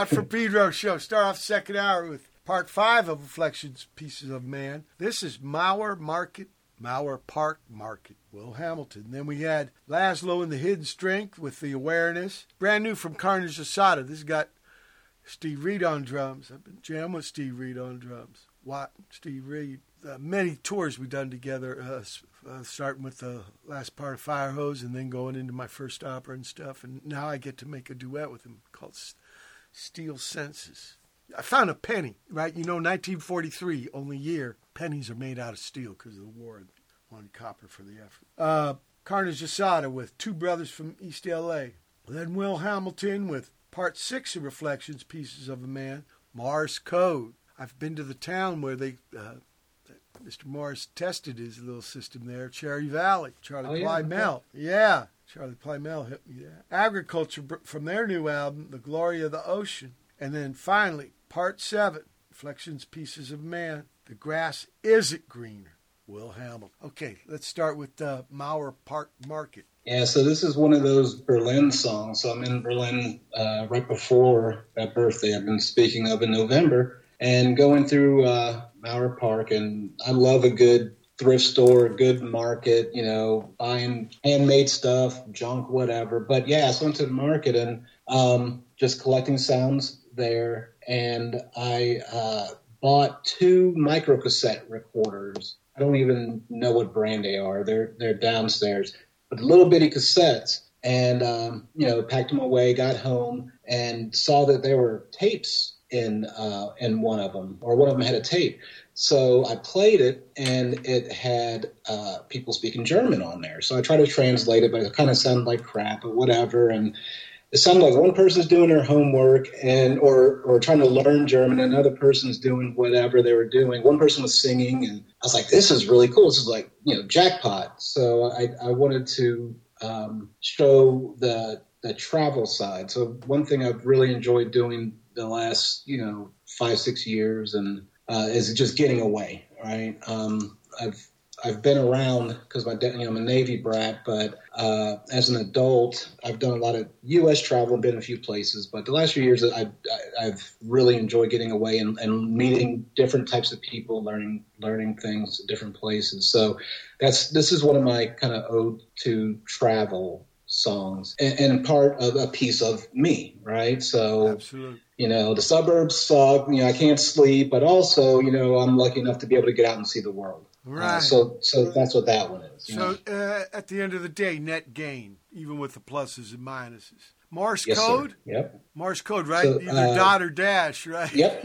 Watt from Pedro show. Start off second hour with part five of Reflections Pieces of Man. This is Mauer Market, Mauer Park Market, Will Hamilton. Then we had Laszlo and the Hidden Strength with the Awareness. Brand new from Carnage Asada. This has got Steve Reed on drums. I've been jamming with Steve Reed on drums. Watt, Steve Reed. Uh, many tours we've done together, uh, uh, starting with the last part of Fire Hose and then going into my first opera and stuff. And now I get to make a duet with him called Steel Senses. I found a penny, right? You know, 1943, only year, pennies are made out of steel because of the war. Wanted copper for the effort. Uh, Carnage Asada with Two Brothers from East LA. Then Will Hamilton with part six of Reflections, Pieces of a Man, Morse Code. I've been to the town where they, uh, Mr. Morse tested his little system there, Cherry Valley, Charlie Oh, yeah, Plymell. okay. Yeah, Charlie Plymell hit me there. Agriculture from their new album, The Glory of the Ocean. And then finally, part seven, Reflections, Pieces of Man. The grass isn't greener. Will Hamilton. Okay, let's start with uh, Mauer Park Market. Yeah, so this is one of those Berlin songs. So I'm in Berlin uh, right before that birthday I've been speaking of in November, and going through uh, Park, and I love a good thrift store, good market, you know, buying handmade stuff, junk, whatever. But yeah, so I went to the market and um, just collecting sounds there, and I uh, bought two micro cassette recorders. I don't even know what brand they are. They're they're downstairs with little bitty cassettes. And um, you know, packed them away, got home, and saw that there were tapes in uh, in one of them, or one of them had a tape. So I played it, and it had uh, people speaking German on there. So I tried to translate it, but it kind of sounded like crap or whatever. And it sounded like one person's doing their homework and or or trying to learn German, and another person's doing whatever they were doing. One person was singing, and I was like, "This is really cool. This is like you know jackpot." So I, I wanted to um, show the the travel side. So one thing I've really enjoyed doing the last you know five six years and uh, is just getting away, right? Um, I've I've been around because my you know I'm a Navy brat, but uh, as an adult, I've done a lot of U.S. travel been a few places. But the last few years, I've, I've really enjoyed getting away and, and meeting different types of people, learning learning things at different places. So that's this is one of my kind of ode to travel songs and, and part of a piece of me, right? So. Absolutely. You know, the suburbs suck. You know, I can't sleep, but also, you know, I'm lucky enough to be able to get out and see the world. Right. Uh, so, so that's what that one is. So uh, at the end of the day, net gain, even with the pluses and minuses. Morse yes, sir. code, Yep. Morse code, right? So, Either uh, dot or dash, right? Yep.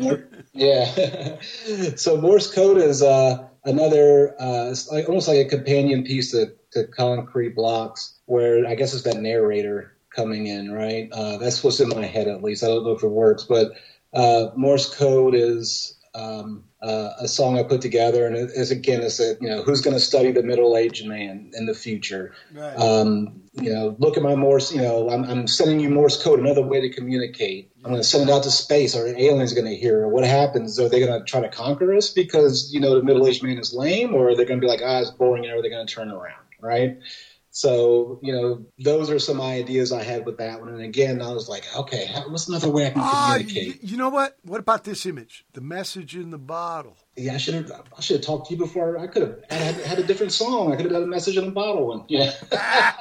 yeah. so Morse code is uh, another, uh, like, almost like a companion piece to, to Concrete Blocks, where I guess it's that narrator coming in, right? Uh, that's what's in my head, at least. I don't know if it works, but uh, Morse code is um, uh, a song I put together, and it is again, it's a you know who's going to study the middle-aged man in the future. Right. Um, you know, look at my Morse. You know, I'm, I'm sending you Morse code, another way to communicate. I'm going to send it out to space. Are aliens going to hear? What happens? Are they going to try to conquer us because you know the middle-aged man is lame, or are they going to be like, ah, it's boring, and are they going to turn around? Right. So, you know, those are some ideas I had with that one. And again, I was like, okay, what's another way I can Ah, you, communicate? you know what? What about this image? The message in the bottle. Yeah, I should have. I should have talked to you before. I could have had, had a different song. I could have had a message in a bottle one. Yeah.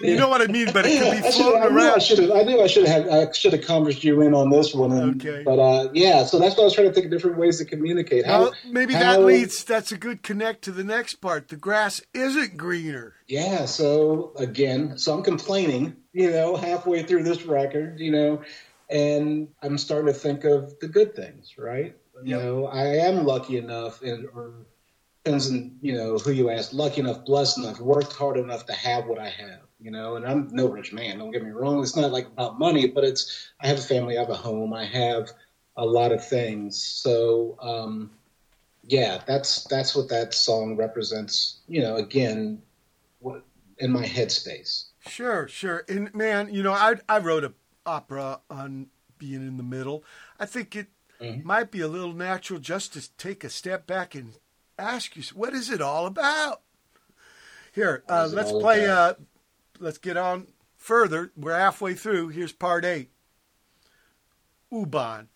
You know what I mean, but it could be floating I knew I around. should have. I knew I should have. I should have conversed you in on this one. And, Okay. But uh, yeah, so that's why I was trying to think of different ways to communicate. How, Well, maybe how- that leads. That's a good connect to the next part. The grass isn't greener. Yeah. So again, so I'm complaining. You know, halfway through this record, you know, and I'm starting to think of the good things. Right. You Yep. know, I am lucky enough, and or depends on you know who you ask. Lucky enough, blessed enough, worked hard enough to have what I have. You know, and I'm no rich man. Don't get me wrong. It's not like about money, but it's I have a family, I have a home, I have a lot of things. So um, yeah, that's that's what that song represents. You know, again, what in my headspace. Sure, sure. And man, you know, I I wrote a opera on being in the middle. I think it Mhm. might be a little natural just to take a step back and ask you, what is it all about? Here, uh, let's play. Uh, let's get on further. We're halfway through. Here's part eight. U-Bahn.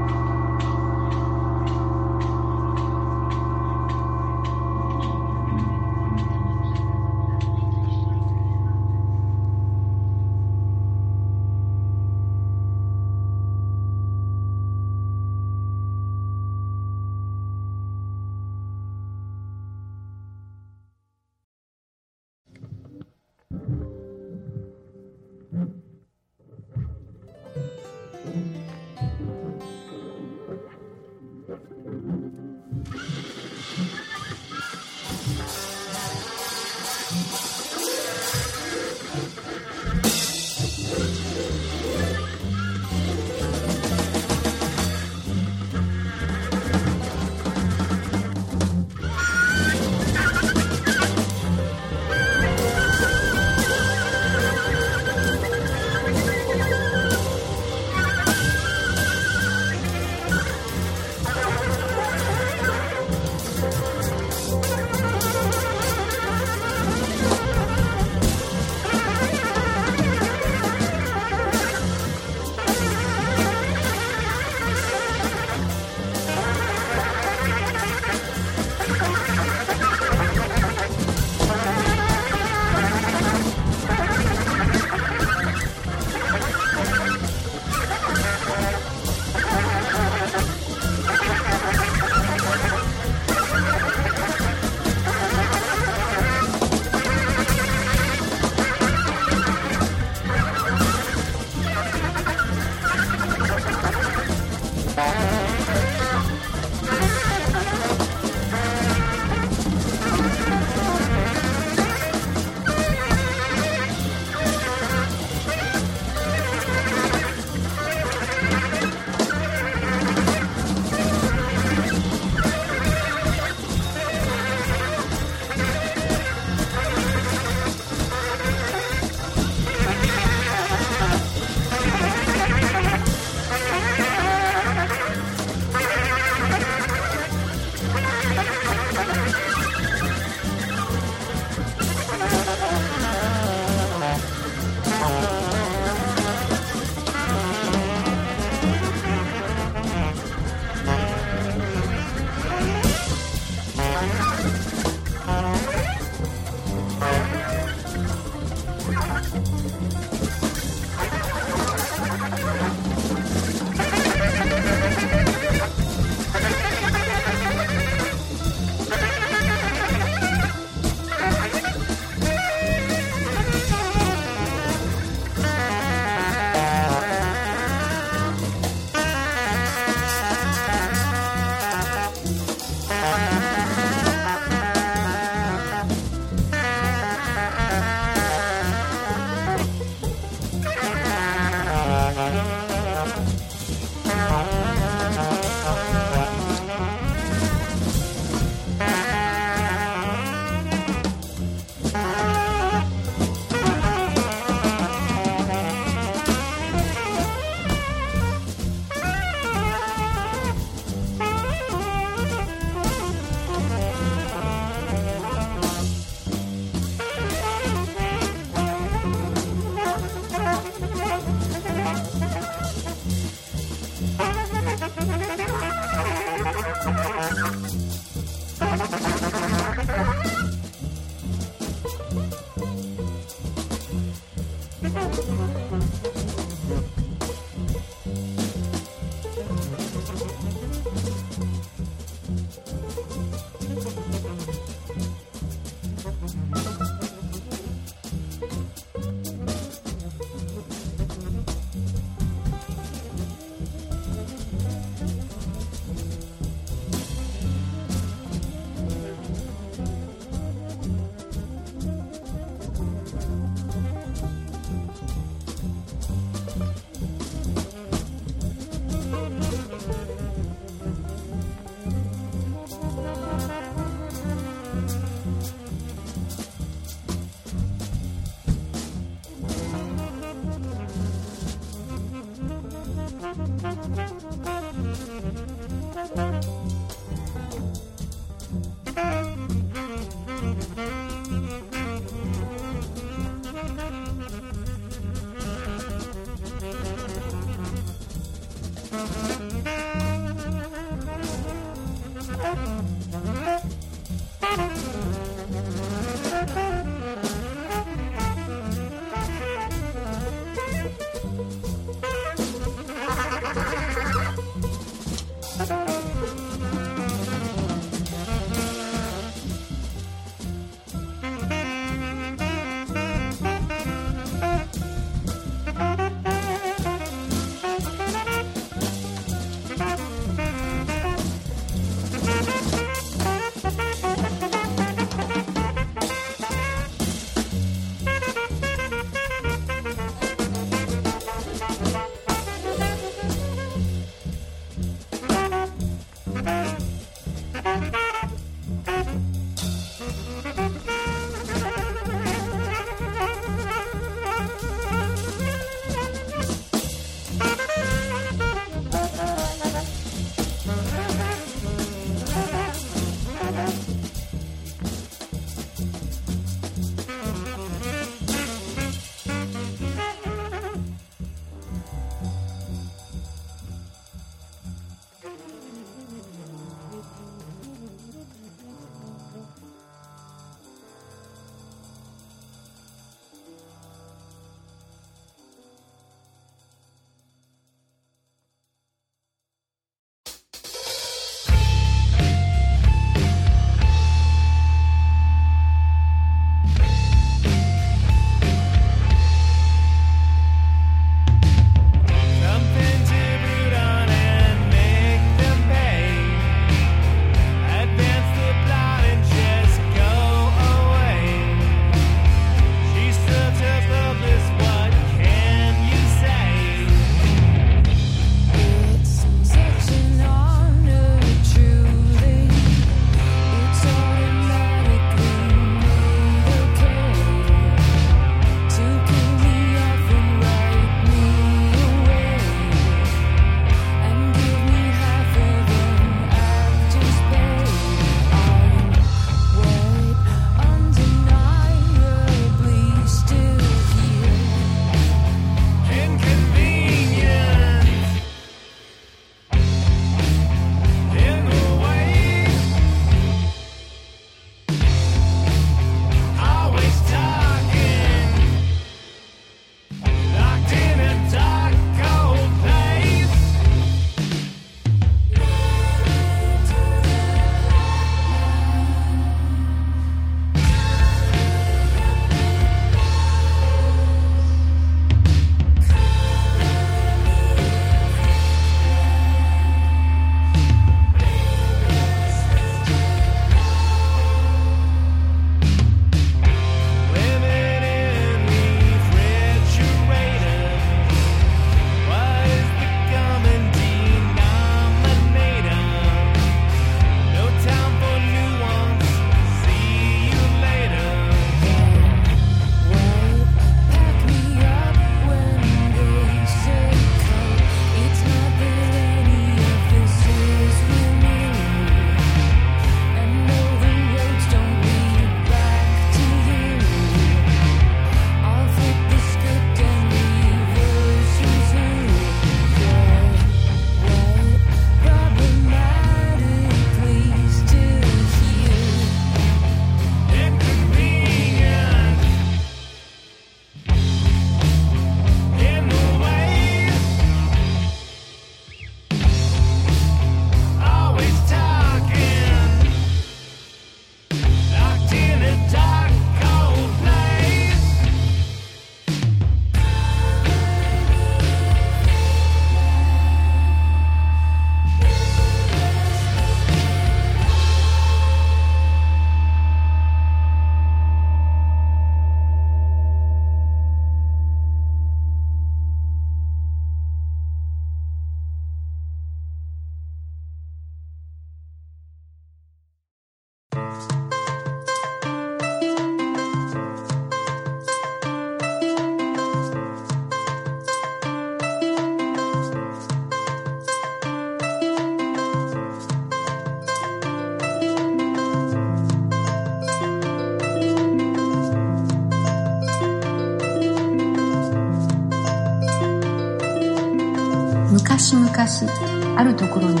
あるところに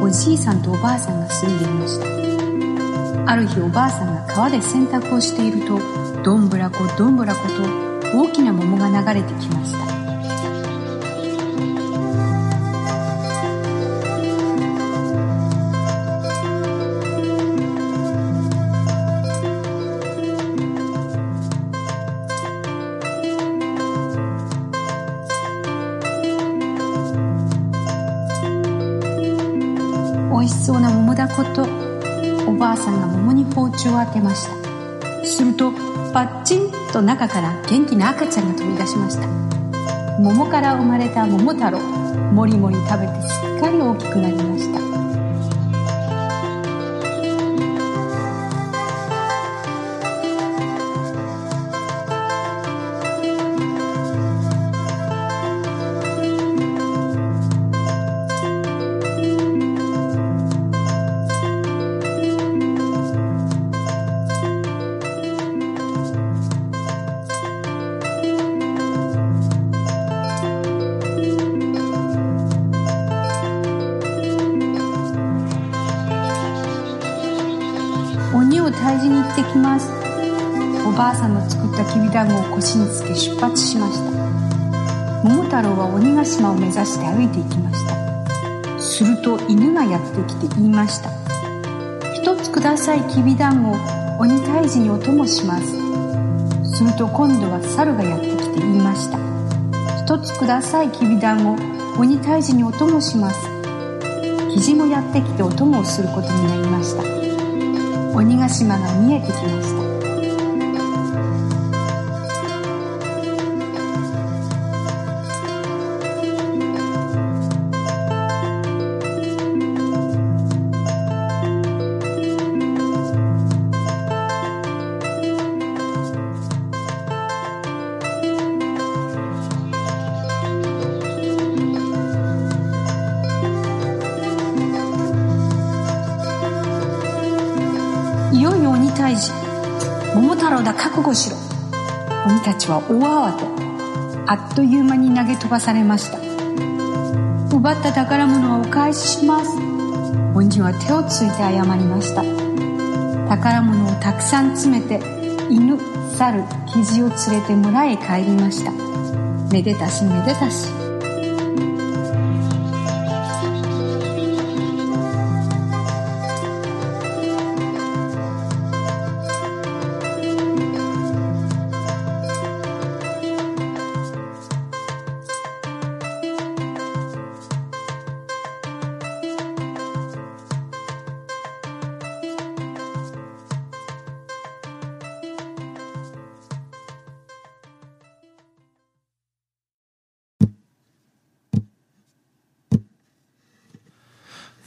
おじいさんとおばあさんが住んでいました。ある日おばあさんが川で洗濯をしているとどんぶらこどんぶらこと大きな桃が流れてきました。を開けました。するとパッチンと中から元気な赤ちゃんが飛び出しました。桃から生まれた桃太郎。もりもり食べてすっかり大きくなりましただんごを腰につけ出発しました。桃太郎は鬼ヶ島を目指して歩いていきました。すると犬がやってきて言いました。一つくださいきびだんご鬼退治にお供します。すると今度は猿がやってきて言いました。一つくださいきびだんご鬼退治にお供します。キジもやってきてお供をすることになりました。鬼ヶ島が見えてきました。おわわとあっという間に投げ飛ばされました奪った宝物はお返しします鬼は手をついて謝りました宝物をたくさん詰めて犬猿キジを連れて村へ帰りましためでたしめでたし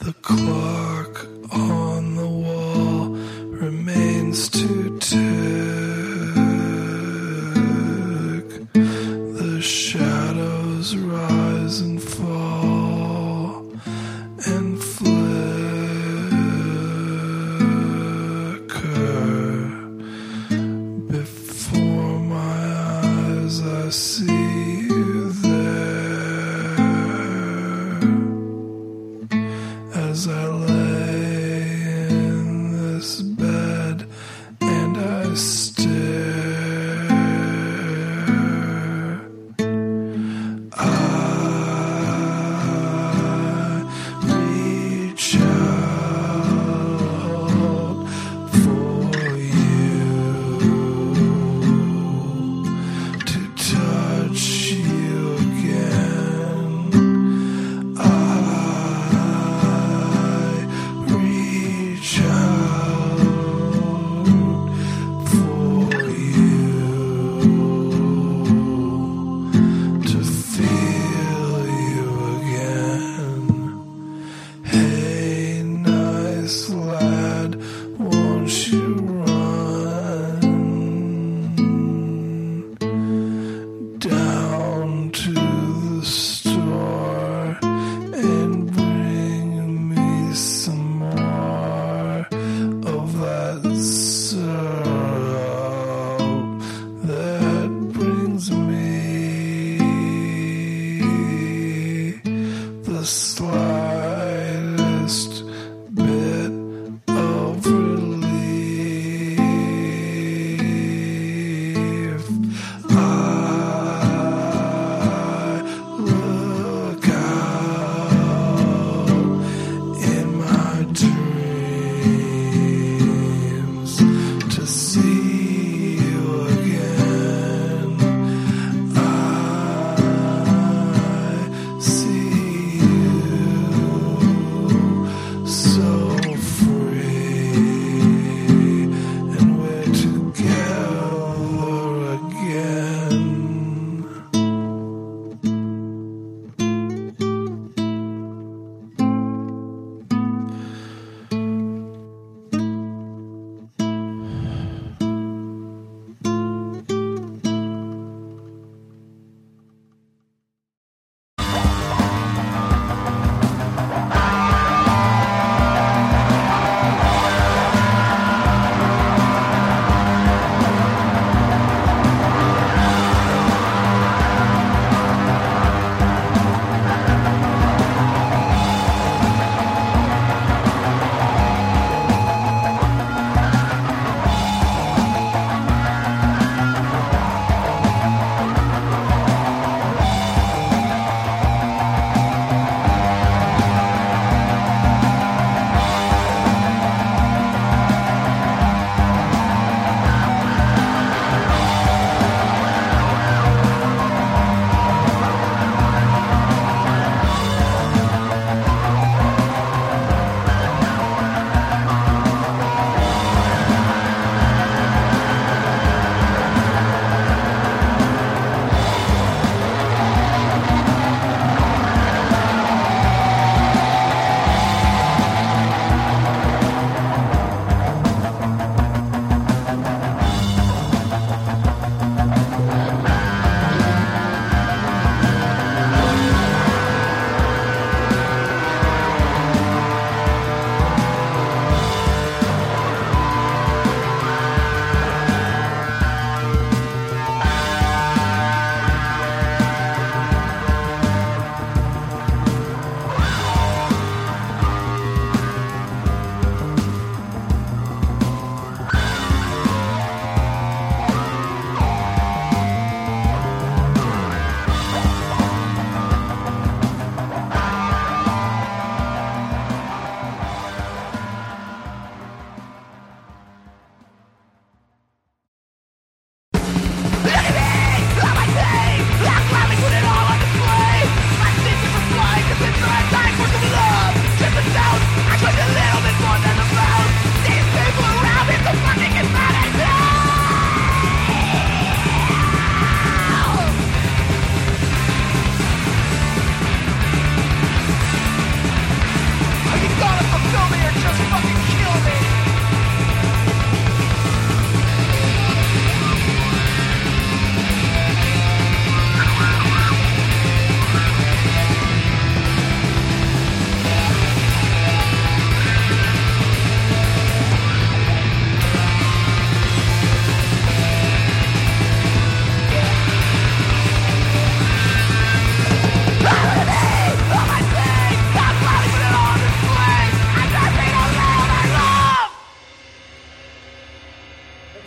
The clock on the wall remains to tick.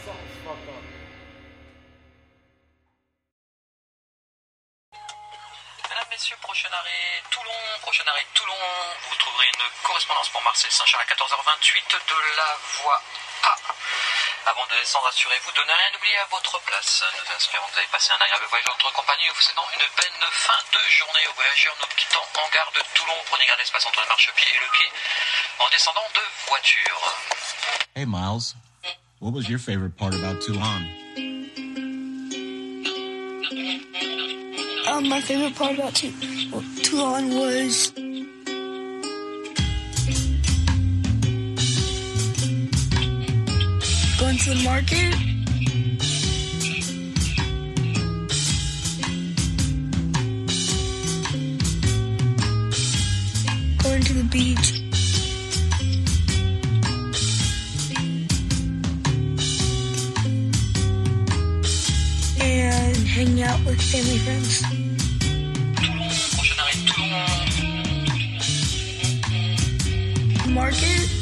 Up. Mesdames, Messieurs, prochain arrêt Toulon, prochain arrêt Toulon. Vous trouverez une correspondance pour Marseille-Saint-Charles à 14h28 de la voie A. Avant de descendre, assurez-vous de ne rien oublier à votre place. Nous espérons que vous avez passé un agréable voyage en notre compagnie. Nous vous souhaitons une belle fin de journée aux voyageurs. Nous quittant en gare de Toulon. Prenez garde d'espace entre le marchepied et le quai en descendant de voiture. Hey, Miles. What was your favorite part about Toulon? Um, my favorite part about Tu- Toulon was going to the market. Going to the beach. Hanging out with family friends. Market.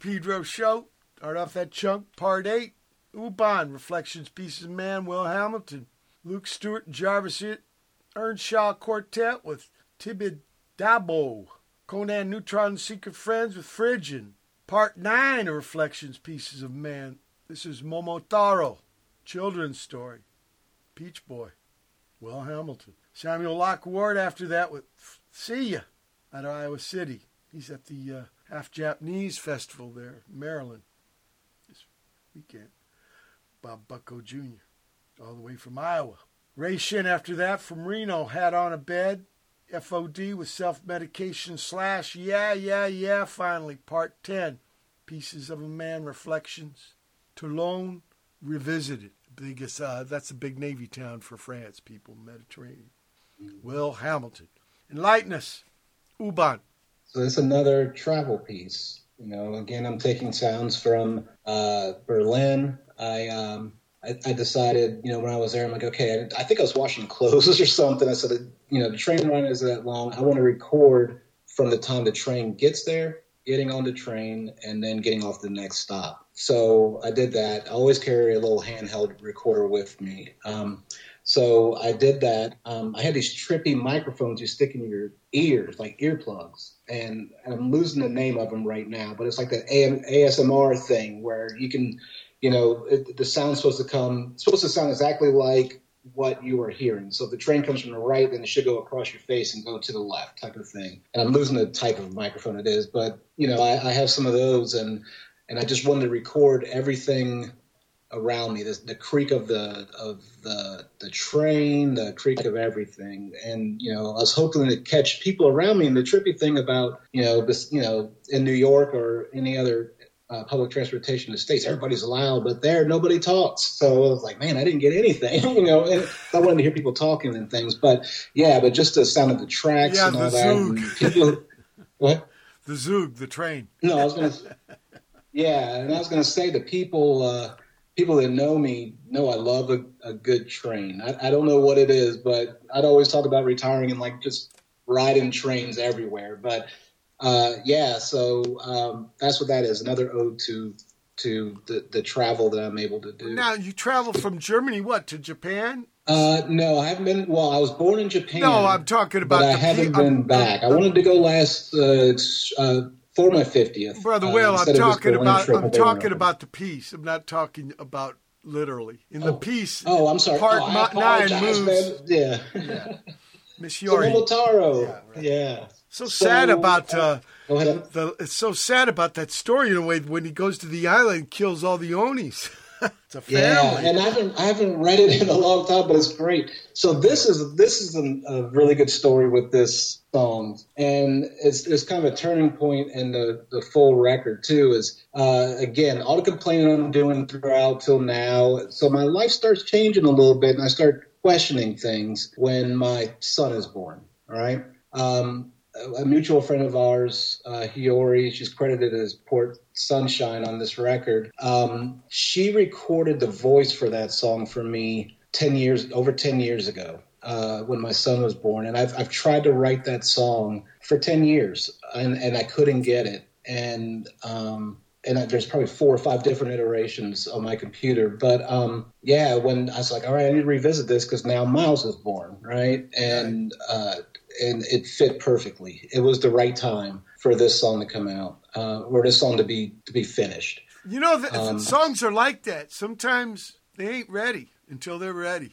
Pedro show. Start off that chunk, part eight. Ubahn, Reflections, Pieces of Man, Will Hamilton, Luke Stewart and Jarvis Earnshaw Quartet with Tibid Dabo, Conan Neutron Secret Friends with Fridging, part nine of Reflections, Pieces of Man. This is Momotaro, children's story, Peach Boy, Will Hamilton. Samuel Locke Ward after that with See Ya out of Iowa City. He's at the uh, Half Japanese Festival there, Maryland, this weekend. Bob Bucko Jr., all the way from Iowa. Ray Shinn after that from Reno, Hat on a Bed, FOD with self medication slash Yeah, Yeah, Yeah, finally, part 10. Pieces of a Man Reflections. Toulon Revisited. Biggest, uh, that's a big Navy town for France, people, Mediterranean. Will Hamilton. Enlighten us. Ubahn. So it's another travel piece. You know, again, I'm taking sounds from uh, Berlin. I, um, I I decided, you know, when I was there, I'm like, okay, I, I think I was washing clothes or something. I said, you know, the train run is that long. I want to record from the time the train gets there, getting on the train, and then getting off the next stop. So I did that. I always carry a little handheld recorder with me. Um, so I did that. Um, I had these trippy microphones you stick in your ears, like earplugs, and, I'm mm-hmm. losing the name of them right now. But it's like that AM, ASMR thing where you can, you know, it, the sound's supposed to come, supposed to sound exactly like what you are hearing. So if the train comes from the right, then it should go across your face and go to the left, type of thing. And I'm losing the type of microphone it is, but you know, I, I have some of those, and and I just wanted to record everything around me, the, the creak of the of the the train, the creak of everything, and you know, I was hoping to catch people around me. And the trippy thing about you know this, you know, in New York or any other uh, public transportation in the states, everybody's loud, but there nobody talks. So I was like, man, I didn't get anything, you know. And I wanted to hear people talking and things, but yeah, but just the sound of the tracks Yeah, and all that. and people, what? The Zoog, the train. No, I was gonna. Yeah, and I was gonna say the people, uh, people that know me know I love a, a good train. I, I don't know what it is, but I'd always talk about retiring and like just riding trains everywhere. But uh, yeah, so um, that's what that is. Another ode to to the, the travel that I'm able to do. Now, you travel from Germany, what, to Japan? Uh, no, I haven't been. Well, I was born in Japan. No, I'm talking about but I haven't pe- been I'm- back. I wanted to go last uh, uh, for my fiftieth. Brother uh, Will, I'm of this talking about I'm talking about the piece. I'm not talking about literally. In the piece, Oh, I'm sorry. part oh, nine moves. man. Yeah. Miss So Yori. Momotaro. Yeah. So sad about uh, Go the. It's so sad about that story in a way when he goes to the island and kills all the Onis. it's a family. Yeah, and I haven't I haven't read it in a long time, but it's great. So this is this is a, a really good story with this song, and it's it's kind of a turning point in the the full record too. Is uh, again all the complaining I'm doing throughout till now. So my life starts changing a little bit, and I start questioning things when my son is born. All right. Um, a- mutual friend of ours, uh, Hiyori, she's credited as Port Sunshine on this record. Um, she recorded the voice for that song for me 10 years, over 10 years ago. Uh, when my son was born, and I've I've tried to write that song for ten years, and and I couldn't get it, and um, and I, there's probably four or five different iterations on my computer. But um, yeah, when I was like, all right, I need to revisit this because now Miles is born, right? And uh, and it fit perfectly. It was the right time for this song to come out, uh, or this song to be to be finished. You know, the, Um, songs are like that. Sometimes they ain't ready until they're ready.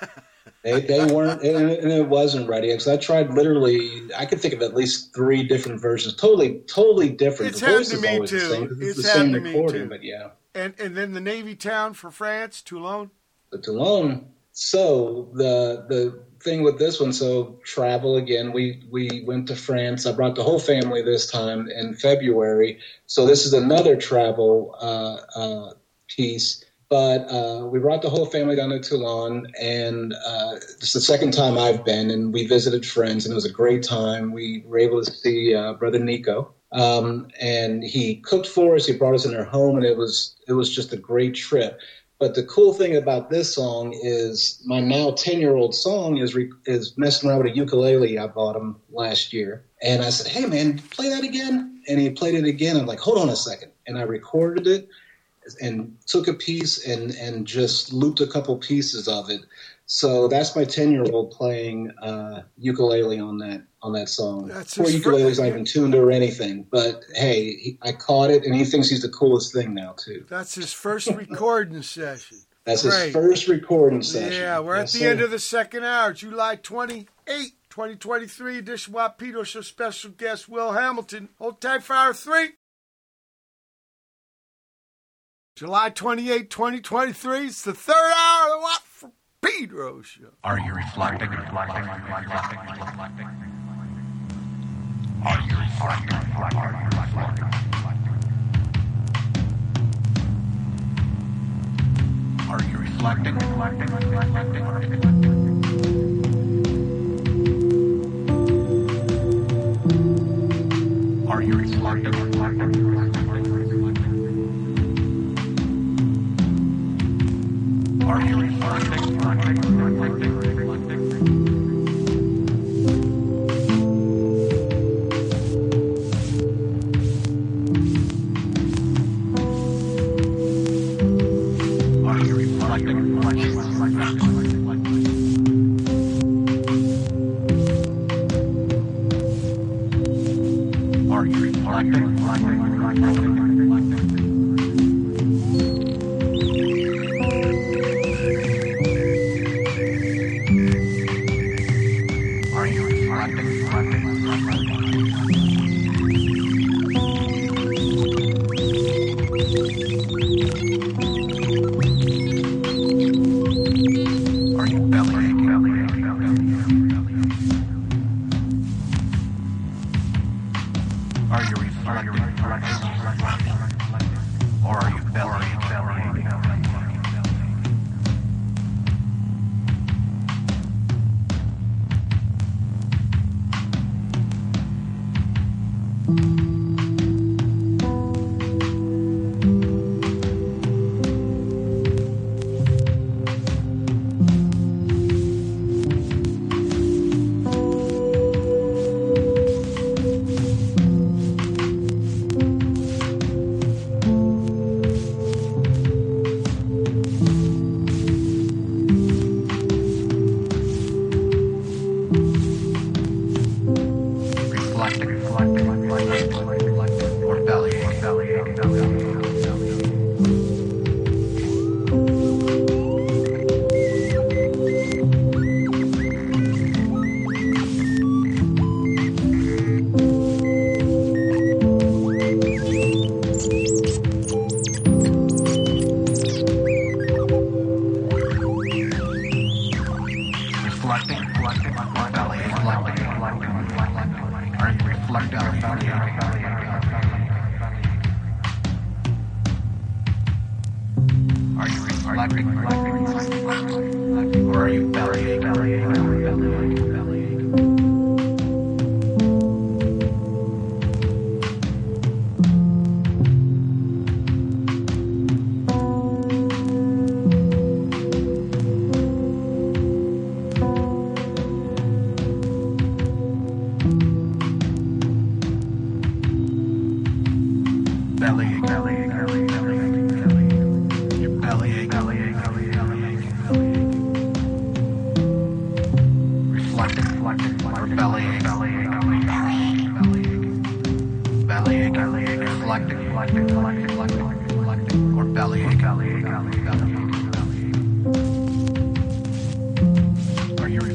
They, they weren't, and it, and it wasn't ready. Because I tried literally, I could think of at least three different versions, totally, totally different. It's the happened to is me always the too. same. It's, It's the same happened to me recording, too. but yeah. And and then the Navy town for France, Toulon. But Toulon. So the the thing with this one, so travel again. We we went to France. I brought the whole family this time in February. So this is another travel uh, uh, piece. But uh, we brought the whole family down to Toulon, and uh, it's the second time I've been, and we visited friends, and it was a great time. We were able to see uh, brother Nico, um, and he cooked for us. He brought us in our home, and it was it was just a great trip. But the cool thing about this song is my now ten year old song is re- is messing around with a ukulele I bought him last year, and I said, "Hey man, play that again," and he played it again. I'm like, "Hold on a second. and I recorded it and took a piece and and just looped a couple pieces of it. So that's my ten year old playing uh, ukulele on that on that song. That's Poor ukulele's not even tuned or anything, but hey, he, I caught it, and he thinks he's the coolest thing now too. That's his first recording session. That's Great. his first recording session. Yeah, we're Yes, at the sir. end of the second hour, July 28, 2023 edition Pedro Show special guest Will Hamilton. Hold tight for hour three. July 28, 2023. It's the third hour of the Watt from Pedro show. Are you reflecting? Reflecting? Reflecting? Reflecting? Are you reflecting? Are you reflecting? Are you reflecting? Reflecting? Reflecting? Reflecting? Are you reflecting? Reflecting? Reflecting? Reflecting? Are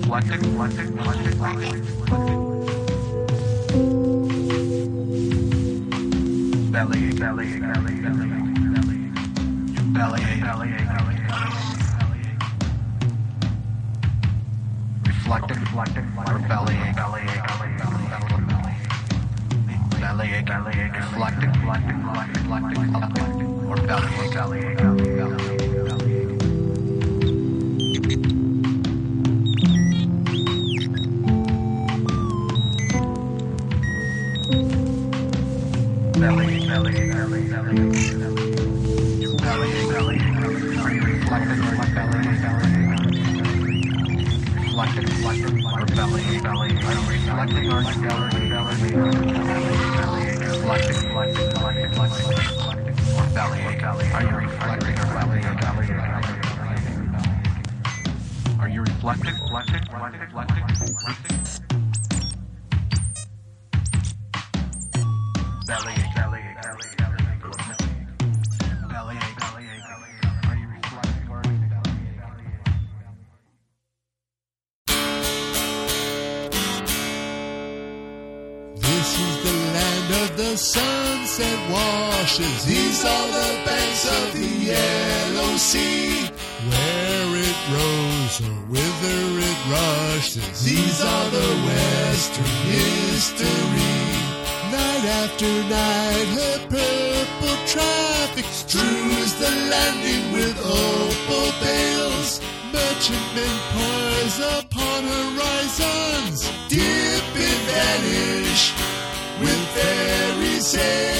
Belly, belly, belly, belly, belly, belly, belly, belly, Reflecting, reflecting, belly, belly, belly, belly, belly, belly, reflecting, reflecting, reflecting, reflecting, or belly, belly, belly, belly. Are you reflecting? Reflecting? Reflecting? Reflecting? Extrudes the landing with opal bales. Merchantmen poise upon horizons. Dip and vanish with fairy sails.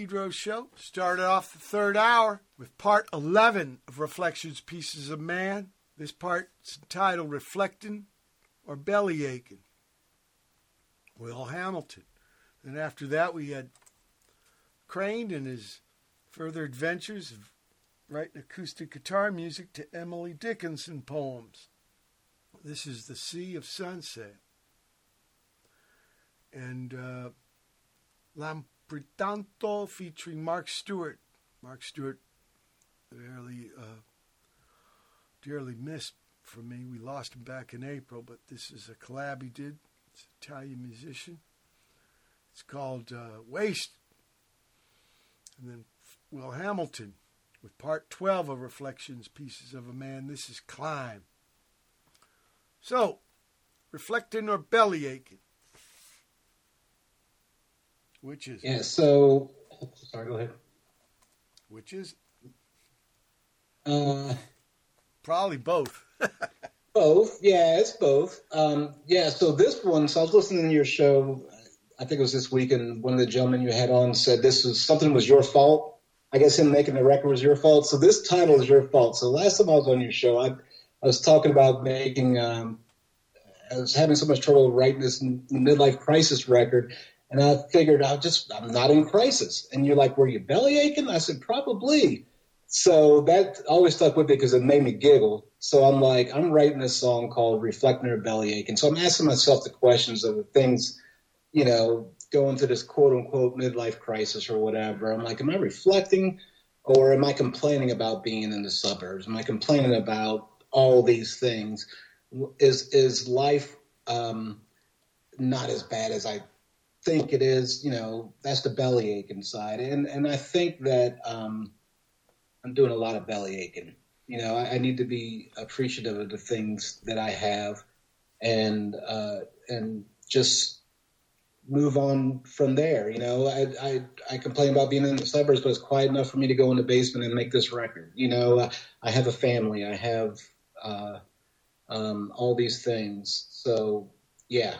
Pedro's show started off the third hour with part 11 of Reflections Pieces of Man. This part's entitled Reflecting or Belly Aching. Will Hamilton. Then after that, we had Crane and his further adventures of writing acoustic guitar music to Emily Dickinson poems. This is The Sea of Sunset. And uh, Lampritanto featuring Mark Stewart. Mark Stewart, dearly, uh, dearly missed for me. We lost him back in April, but this is a collab he did. It's an Italian musician. It's called uh, Waste. And then Will Hamilton with part 12 of Reflections Pieces of a Man. This is Climb. So, reflecting or belly aching? Which is Yeah. So, sorry. Go ahead. Which is Uh, probably both. both. Yeah, it's both. Um, yeah. So this one. So I was listening to your show. I think it was this week, and one of the gentlemen you had on said this was something was your fault. I guess him making the record was your fault. So this title is your fault. So last time I was on your show, I, I was talking about making. Um, I was having so much trouble writing this midlife crisis record, and I figured I just I'm not in crisis. And you're like, were you belly aching? I said probably. So that always stuck with me because it made me giggle. So I'm like, I'm writing this song called Reflecting or Bellyache. And so I'm asking myself the questions of the things, you know, going through this quote unquote midlife crisis or whatever. I'm like, am I reflecting or am I complaining about being in the suburbs? Am I complaining about all these things? Is, is life, um, not as bad as I think it is? You know, that's the bellyache inside. And, and I think that, um, I'm doing a lot of belly aching. You know, I, I, need to be appreciative of the things that I have, and uh, and just move on from there. You know, I, I I complain about being in the suburbs, but it's quiet enough for me to go in the basement and make this record. You know, I have a family. I have uh, um, all these things. So yeah,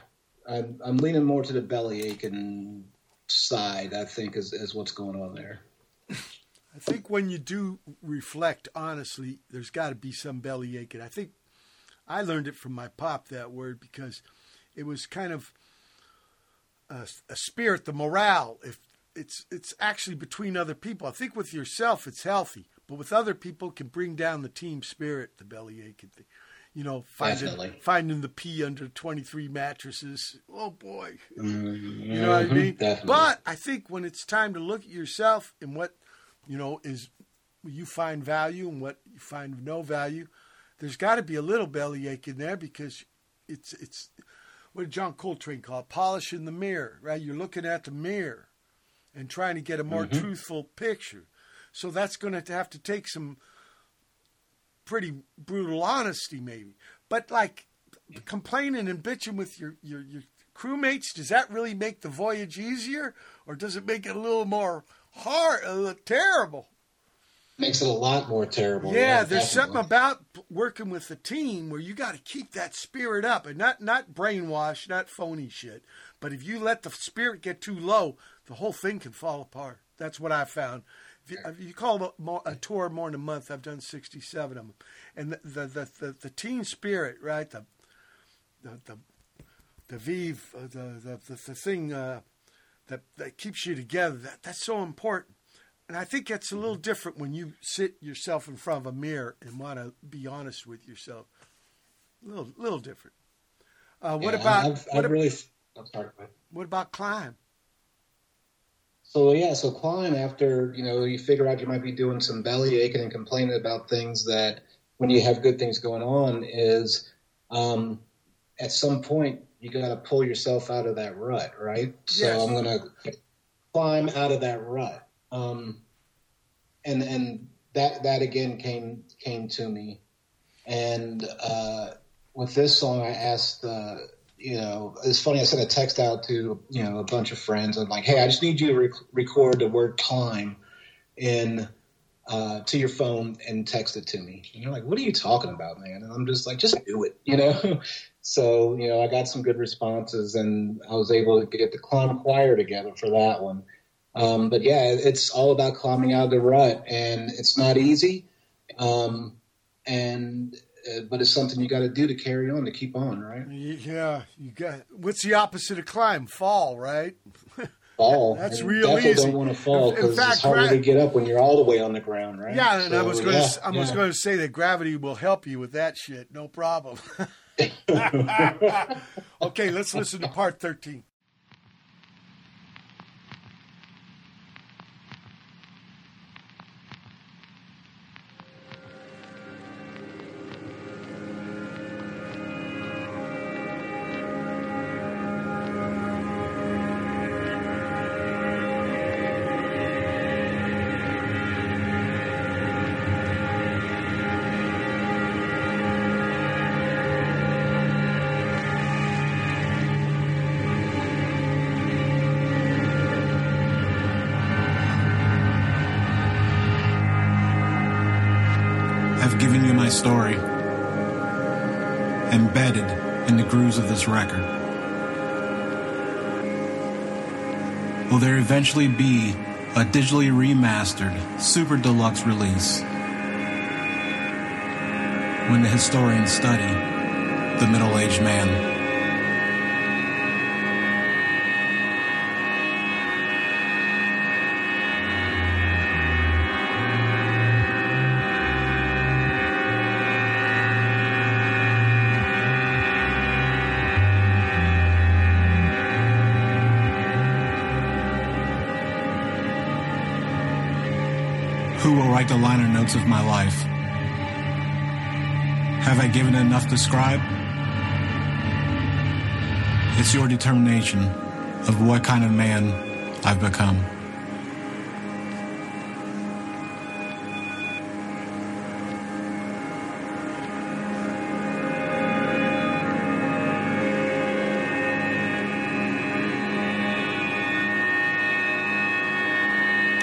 I'm I'm leaning more to the belly aching side. I think is is what's going on there. I think when you do reflect honestly, there's got to be some belly aching. I think I learned it from my pop that word because it was kind of a, a, spirit, the morale. If it's it's actually between other people. I think with yourself it's healthy, but with other people it can bring down the team spirit. The belly aching thing. You know, finding Definitely. finding the pee under twenty three mattresses. Oh boy, mm-hmm. you know what I mean. Definitely. But I think when it's time to look at yourself and what you know, is you find value and what you find no value. There's got to be a little belly ache in there because it's it's what did John Coltrane call it? Polishing the mirror, right? You're looking at the mirror and trying to get a more Mhm. truthful picture. So that's going to have to take some pretty brutal honesty, maybe. But like complaining and bitching with your your your crewmates, does that really make the voyage easier, or does it make it a little more hard, a little terrible? makes it a lot more terrible. Yeah, there's definitely. something about working with a team where you got to keep that spirit up and not not brainwash, not phony shit. But if you let the spirit get too low, the whole thing can fall apart. That's what I found. If you, call a, a tour more than a month, I've done 67 of them, and the the the, the, the team spirit, right? The the the the vive, uh, the, the the thing uh, that that keeps you together. That that's so important. And I think that's a little different when you sit yourself in front of a mirror and want to be honest with yourself. A little, little different. Uh, what Yeah, about I've, what, I've ab- really? I'm sorry. what about climb? So yeah, so climb after you know you figure out you might be doing some belly aching and complaining about things that when you have good things going on is um, at some point you got to pull yourself out of that rut, right? So Yes. I'm gonna climb out of that rut, um, and and that that again came came to me, and uh, with this song I asked. Uh, you know, it's funny. I sent a text out to you know a bunch of friends. I'm like, hey, I just need you to rec- record the word climb in uh, to your phone and text it to me. And they're like, what are you talking about, man? And I'm just like, just do it, you know. so you know, I got some good responses, and I was able to get the climb choir together for that one. Um, but yeah, it's all about climbing out of the rut, and it's not easy. Um, and Uh, but it's something you got to do to carry on to keep on, right? Yeah, you got. What's the opposite of climb? Fall, right? Fall. That's real definitely easy. don't want to fall because it's harder gra- to get up when you're all the way on the ground, right? Yeah, and I was going yeah, to. I was yeah. going to say that gravity will help you with that shit. No problem. okay, let's listen to part thirteen. There eventually be a digitally remastered, super deluxe release? When the historians study the middle aged man. Write the liner notes of my life? Have I given enough to scribe? It's your determination of what kind of man I've become.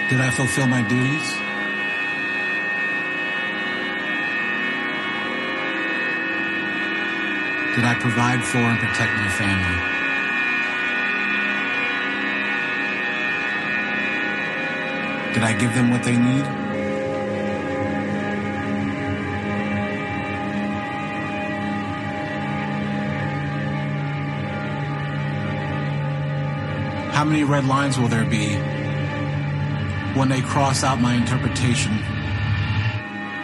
Did I fulfill my duties? Did I provide for and protect my family? Did I give them what they need? How many red lines will there be when they cross out my interpretation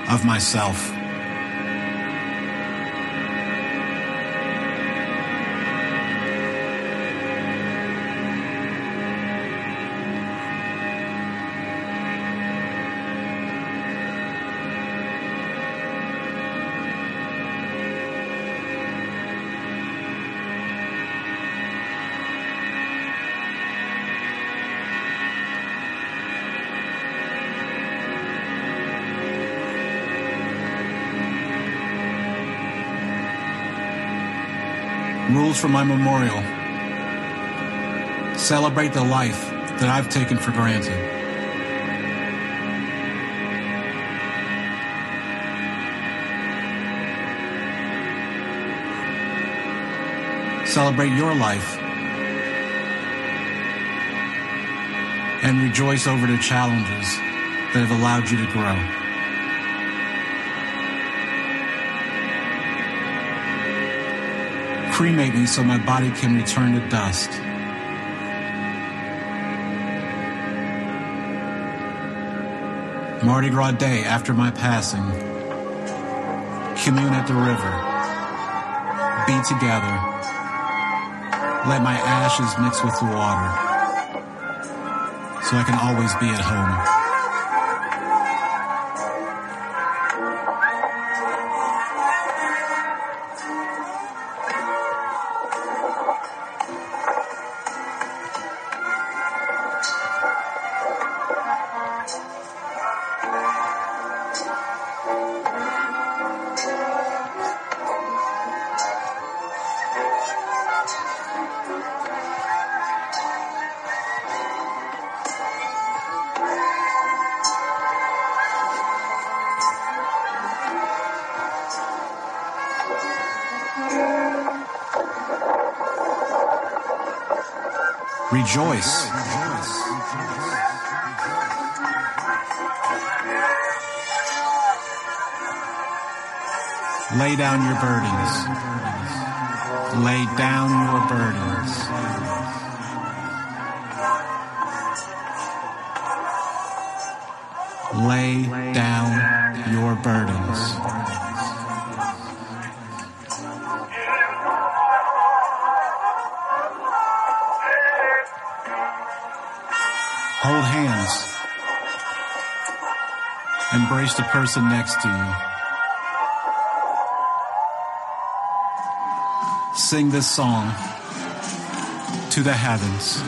of myself? Rules for my memorial. Celebrate the life that I've taken for granted. Celebrate your life. And rejoice over the challenges that have allowed you to grow. Cremate me so my body can return to dust. Mardi Gras Day after my passing. Commune at the river. Be together. Let my ashes mix with the water. So I can always be at home. rejoice. Lay down your burdens. Lay down your burdens. Lay down your burdens. Embrace the person next to you. Sing this song to the heavens.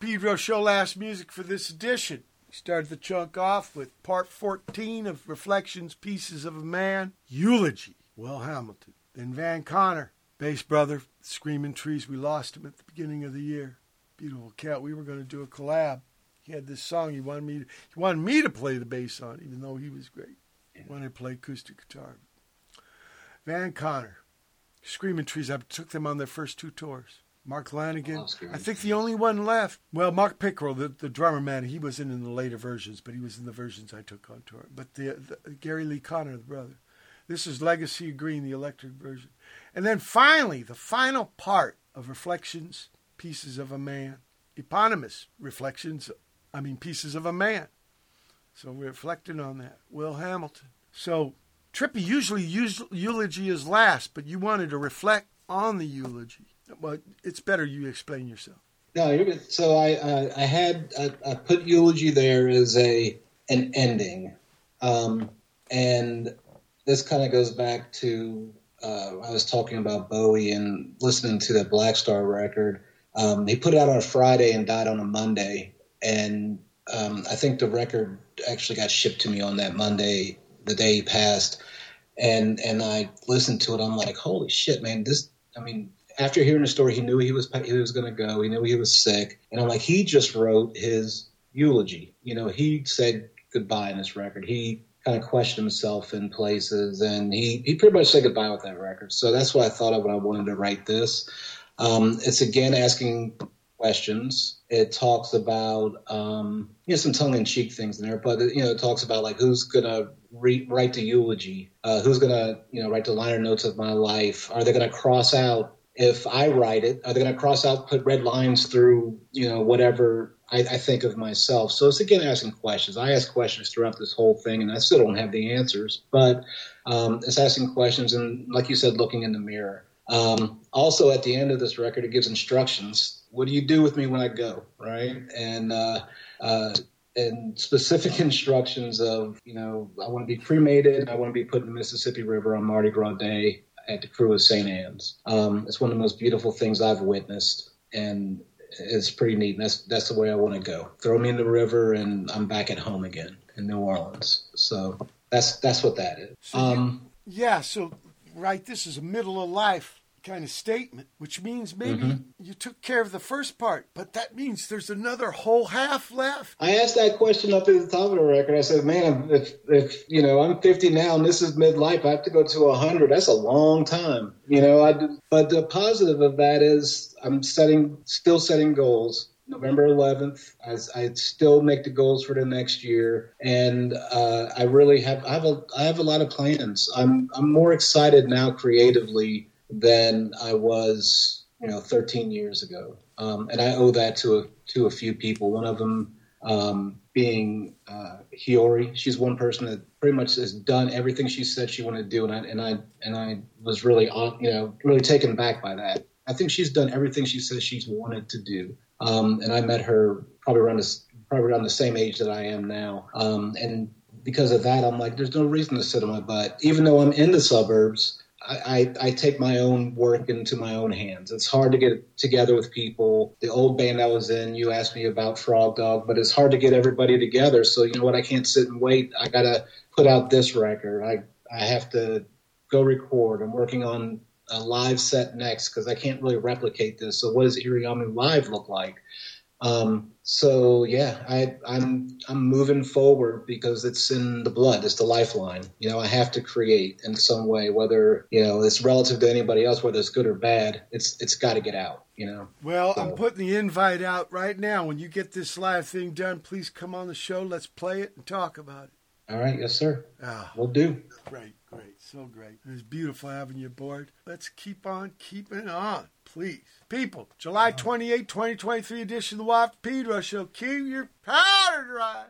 Pedro show last music for this edition. We started the chunk off with part 14 of Reflections Pieces of a Man, Eulogy, Will Hamilton. Then Van Conner, bass brother, Screaming Trees. We lost him at the beginning of the year. Beautiful cat. We were going to do a collab. He had this song he wanted me to, he wanted me to play the bass on, even though he was great. He wanted to play acoustic guitar. Van Conner, Screaming Trees. I took them on their first two tours. Mark Lanegan. I think the only one left. Well, Mark Pickerel, the, the drummer man, he wasn't in the later versions, but he was in the versions I took on tour. But the, the Gary Lee Conner, the brother. This is Legacy of Green, the electric version. And then finally, the final part of Reflections, Pieces of a Man. Eponymous Reflections, I mean, Pieces of a Man. So we're reflecting on that. Will Hamilton. So Trippy usually use, eulogy is last, but you wanted to reflect on the eulogy. Well, it's better you explain yourself. No. So I uh, I had I, I put eulogy there as a an ending, um, and this kind of goes back to uh, I was talking about Bowie and listening to the Blackstar record. Um, he put it out on a Friday and died on a Monday, and um, I think the record actually got shipped to me on that Monday, the day he passed, and and I listened to it. I'm like, holy shit, man! This, I mean, after hearing the story, he knew he was he was going to go. He knew he was sick, and I'm like, he just wrote his eulogy. You know, he said goodbye in this record. He kind of questioned himself in places, and he he pretty much said goodbye with that record. So that's what I thought of when I wanted to write this. Um, it's again asking questions. It talks about um, you know some tongue in cheek things in there, but you know it talks about like who's gonna re- write the eulogy, uh, who's gonna you know write the liner notes of my life. Are they gonna cross out if I write it? Are they gonna cross out, put red lines through you know whatever I, I think of myself? So it's again asking questions. I ask questions throughout this whole thing, and I still don't have the answers, but um, it's asking questions and like you said, looking in the mirror. Um, also, at the end of this record, it gives instructions. What do you do with me when I go? Right, and uh, uh, and specific instructions of you know I want to be cremated. I want to be put in the Mississippi River on Mardi Gras Day at the Krewe of St. Anne's. Um, it's one of the most beautiful things I've witnessed, and it's pretty neat. And that's that's the way I want to go. Throw me in the river, and I'm back at home again in New Orleans. So that's that's what that is. Um, Yeah, so right, this is a middle of life kind of statement, which means maybe Mhm. you took care of the first part, but that means there's another whole half left. I asked that question up at the top of the record. I said, "Man, if if you know I'm 50 now and this is midlife, I have to go to 100. That's a long time, you know." I but the positive of that is I'm setting, still setting goals. November 11th, I, I still make the goals for the next year, and uh, I really have I have a I have a lot of plans. I'm I'm more excited now creatively than I was, you know, 13 years ago, um, and I owe that to a to a few people. One of them um, being uh, Hiyori. She's one person that pretty much has done everything she said she wanted to do, and I and I and I was really you know, really taken back by that. I think she's done everything she says she's wanted to do, um, and I met her probably around probably around the same age that I am now, um, and because of that, I'm like, there's no reason to sit on my butt, even though I'm in the suburbs. I, I, take my own work into my own hands. It's hard to get together with people. The old band I was in, you asked me about Frog Dog, but it's hard to get everybody together. So you know what? I can't sit and wait. I gotta put out this record. I I have to go record. I'm working on a live set next because I can't really replicate this. So what does Iriami Live look like? Um, so yeah, I, I'm I'm moving forward because it's in the blood. It's the lifeline. You know, I have to create in some way, whether you know it's relative to anybody else, whether it's good or bad. It's it's got to get out. You know. Well, I'm putting the invite out right now. When you get this live thing done, please come on the show. Let's play it and talk about it. All right, yes, sir. Ah, We'll do. great, great, so great. It was beautiful having you aboard. Let's keep on keeping on, please. People, July 28, 2023 edition of the Watt from Pedro Show. Keep your powder dry.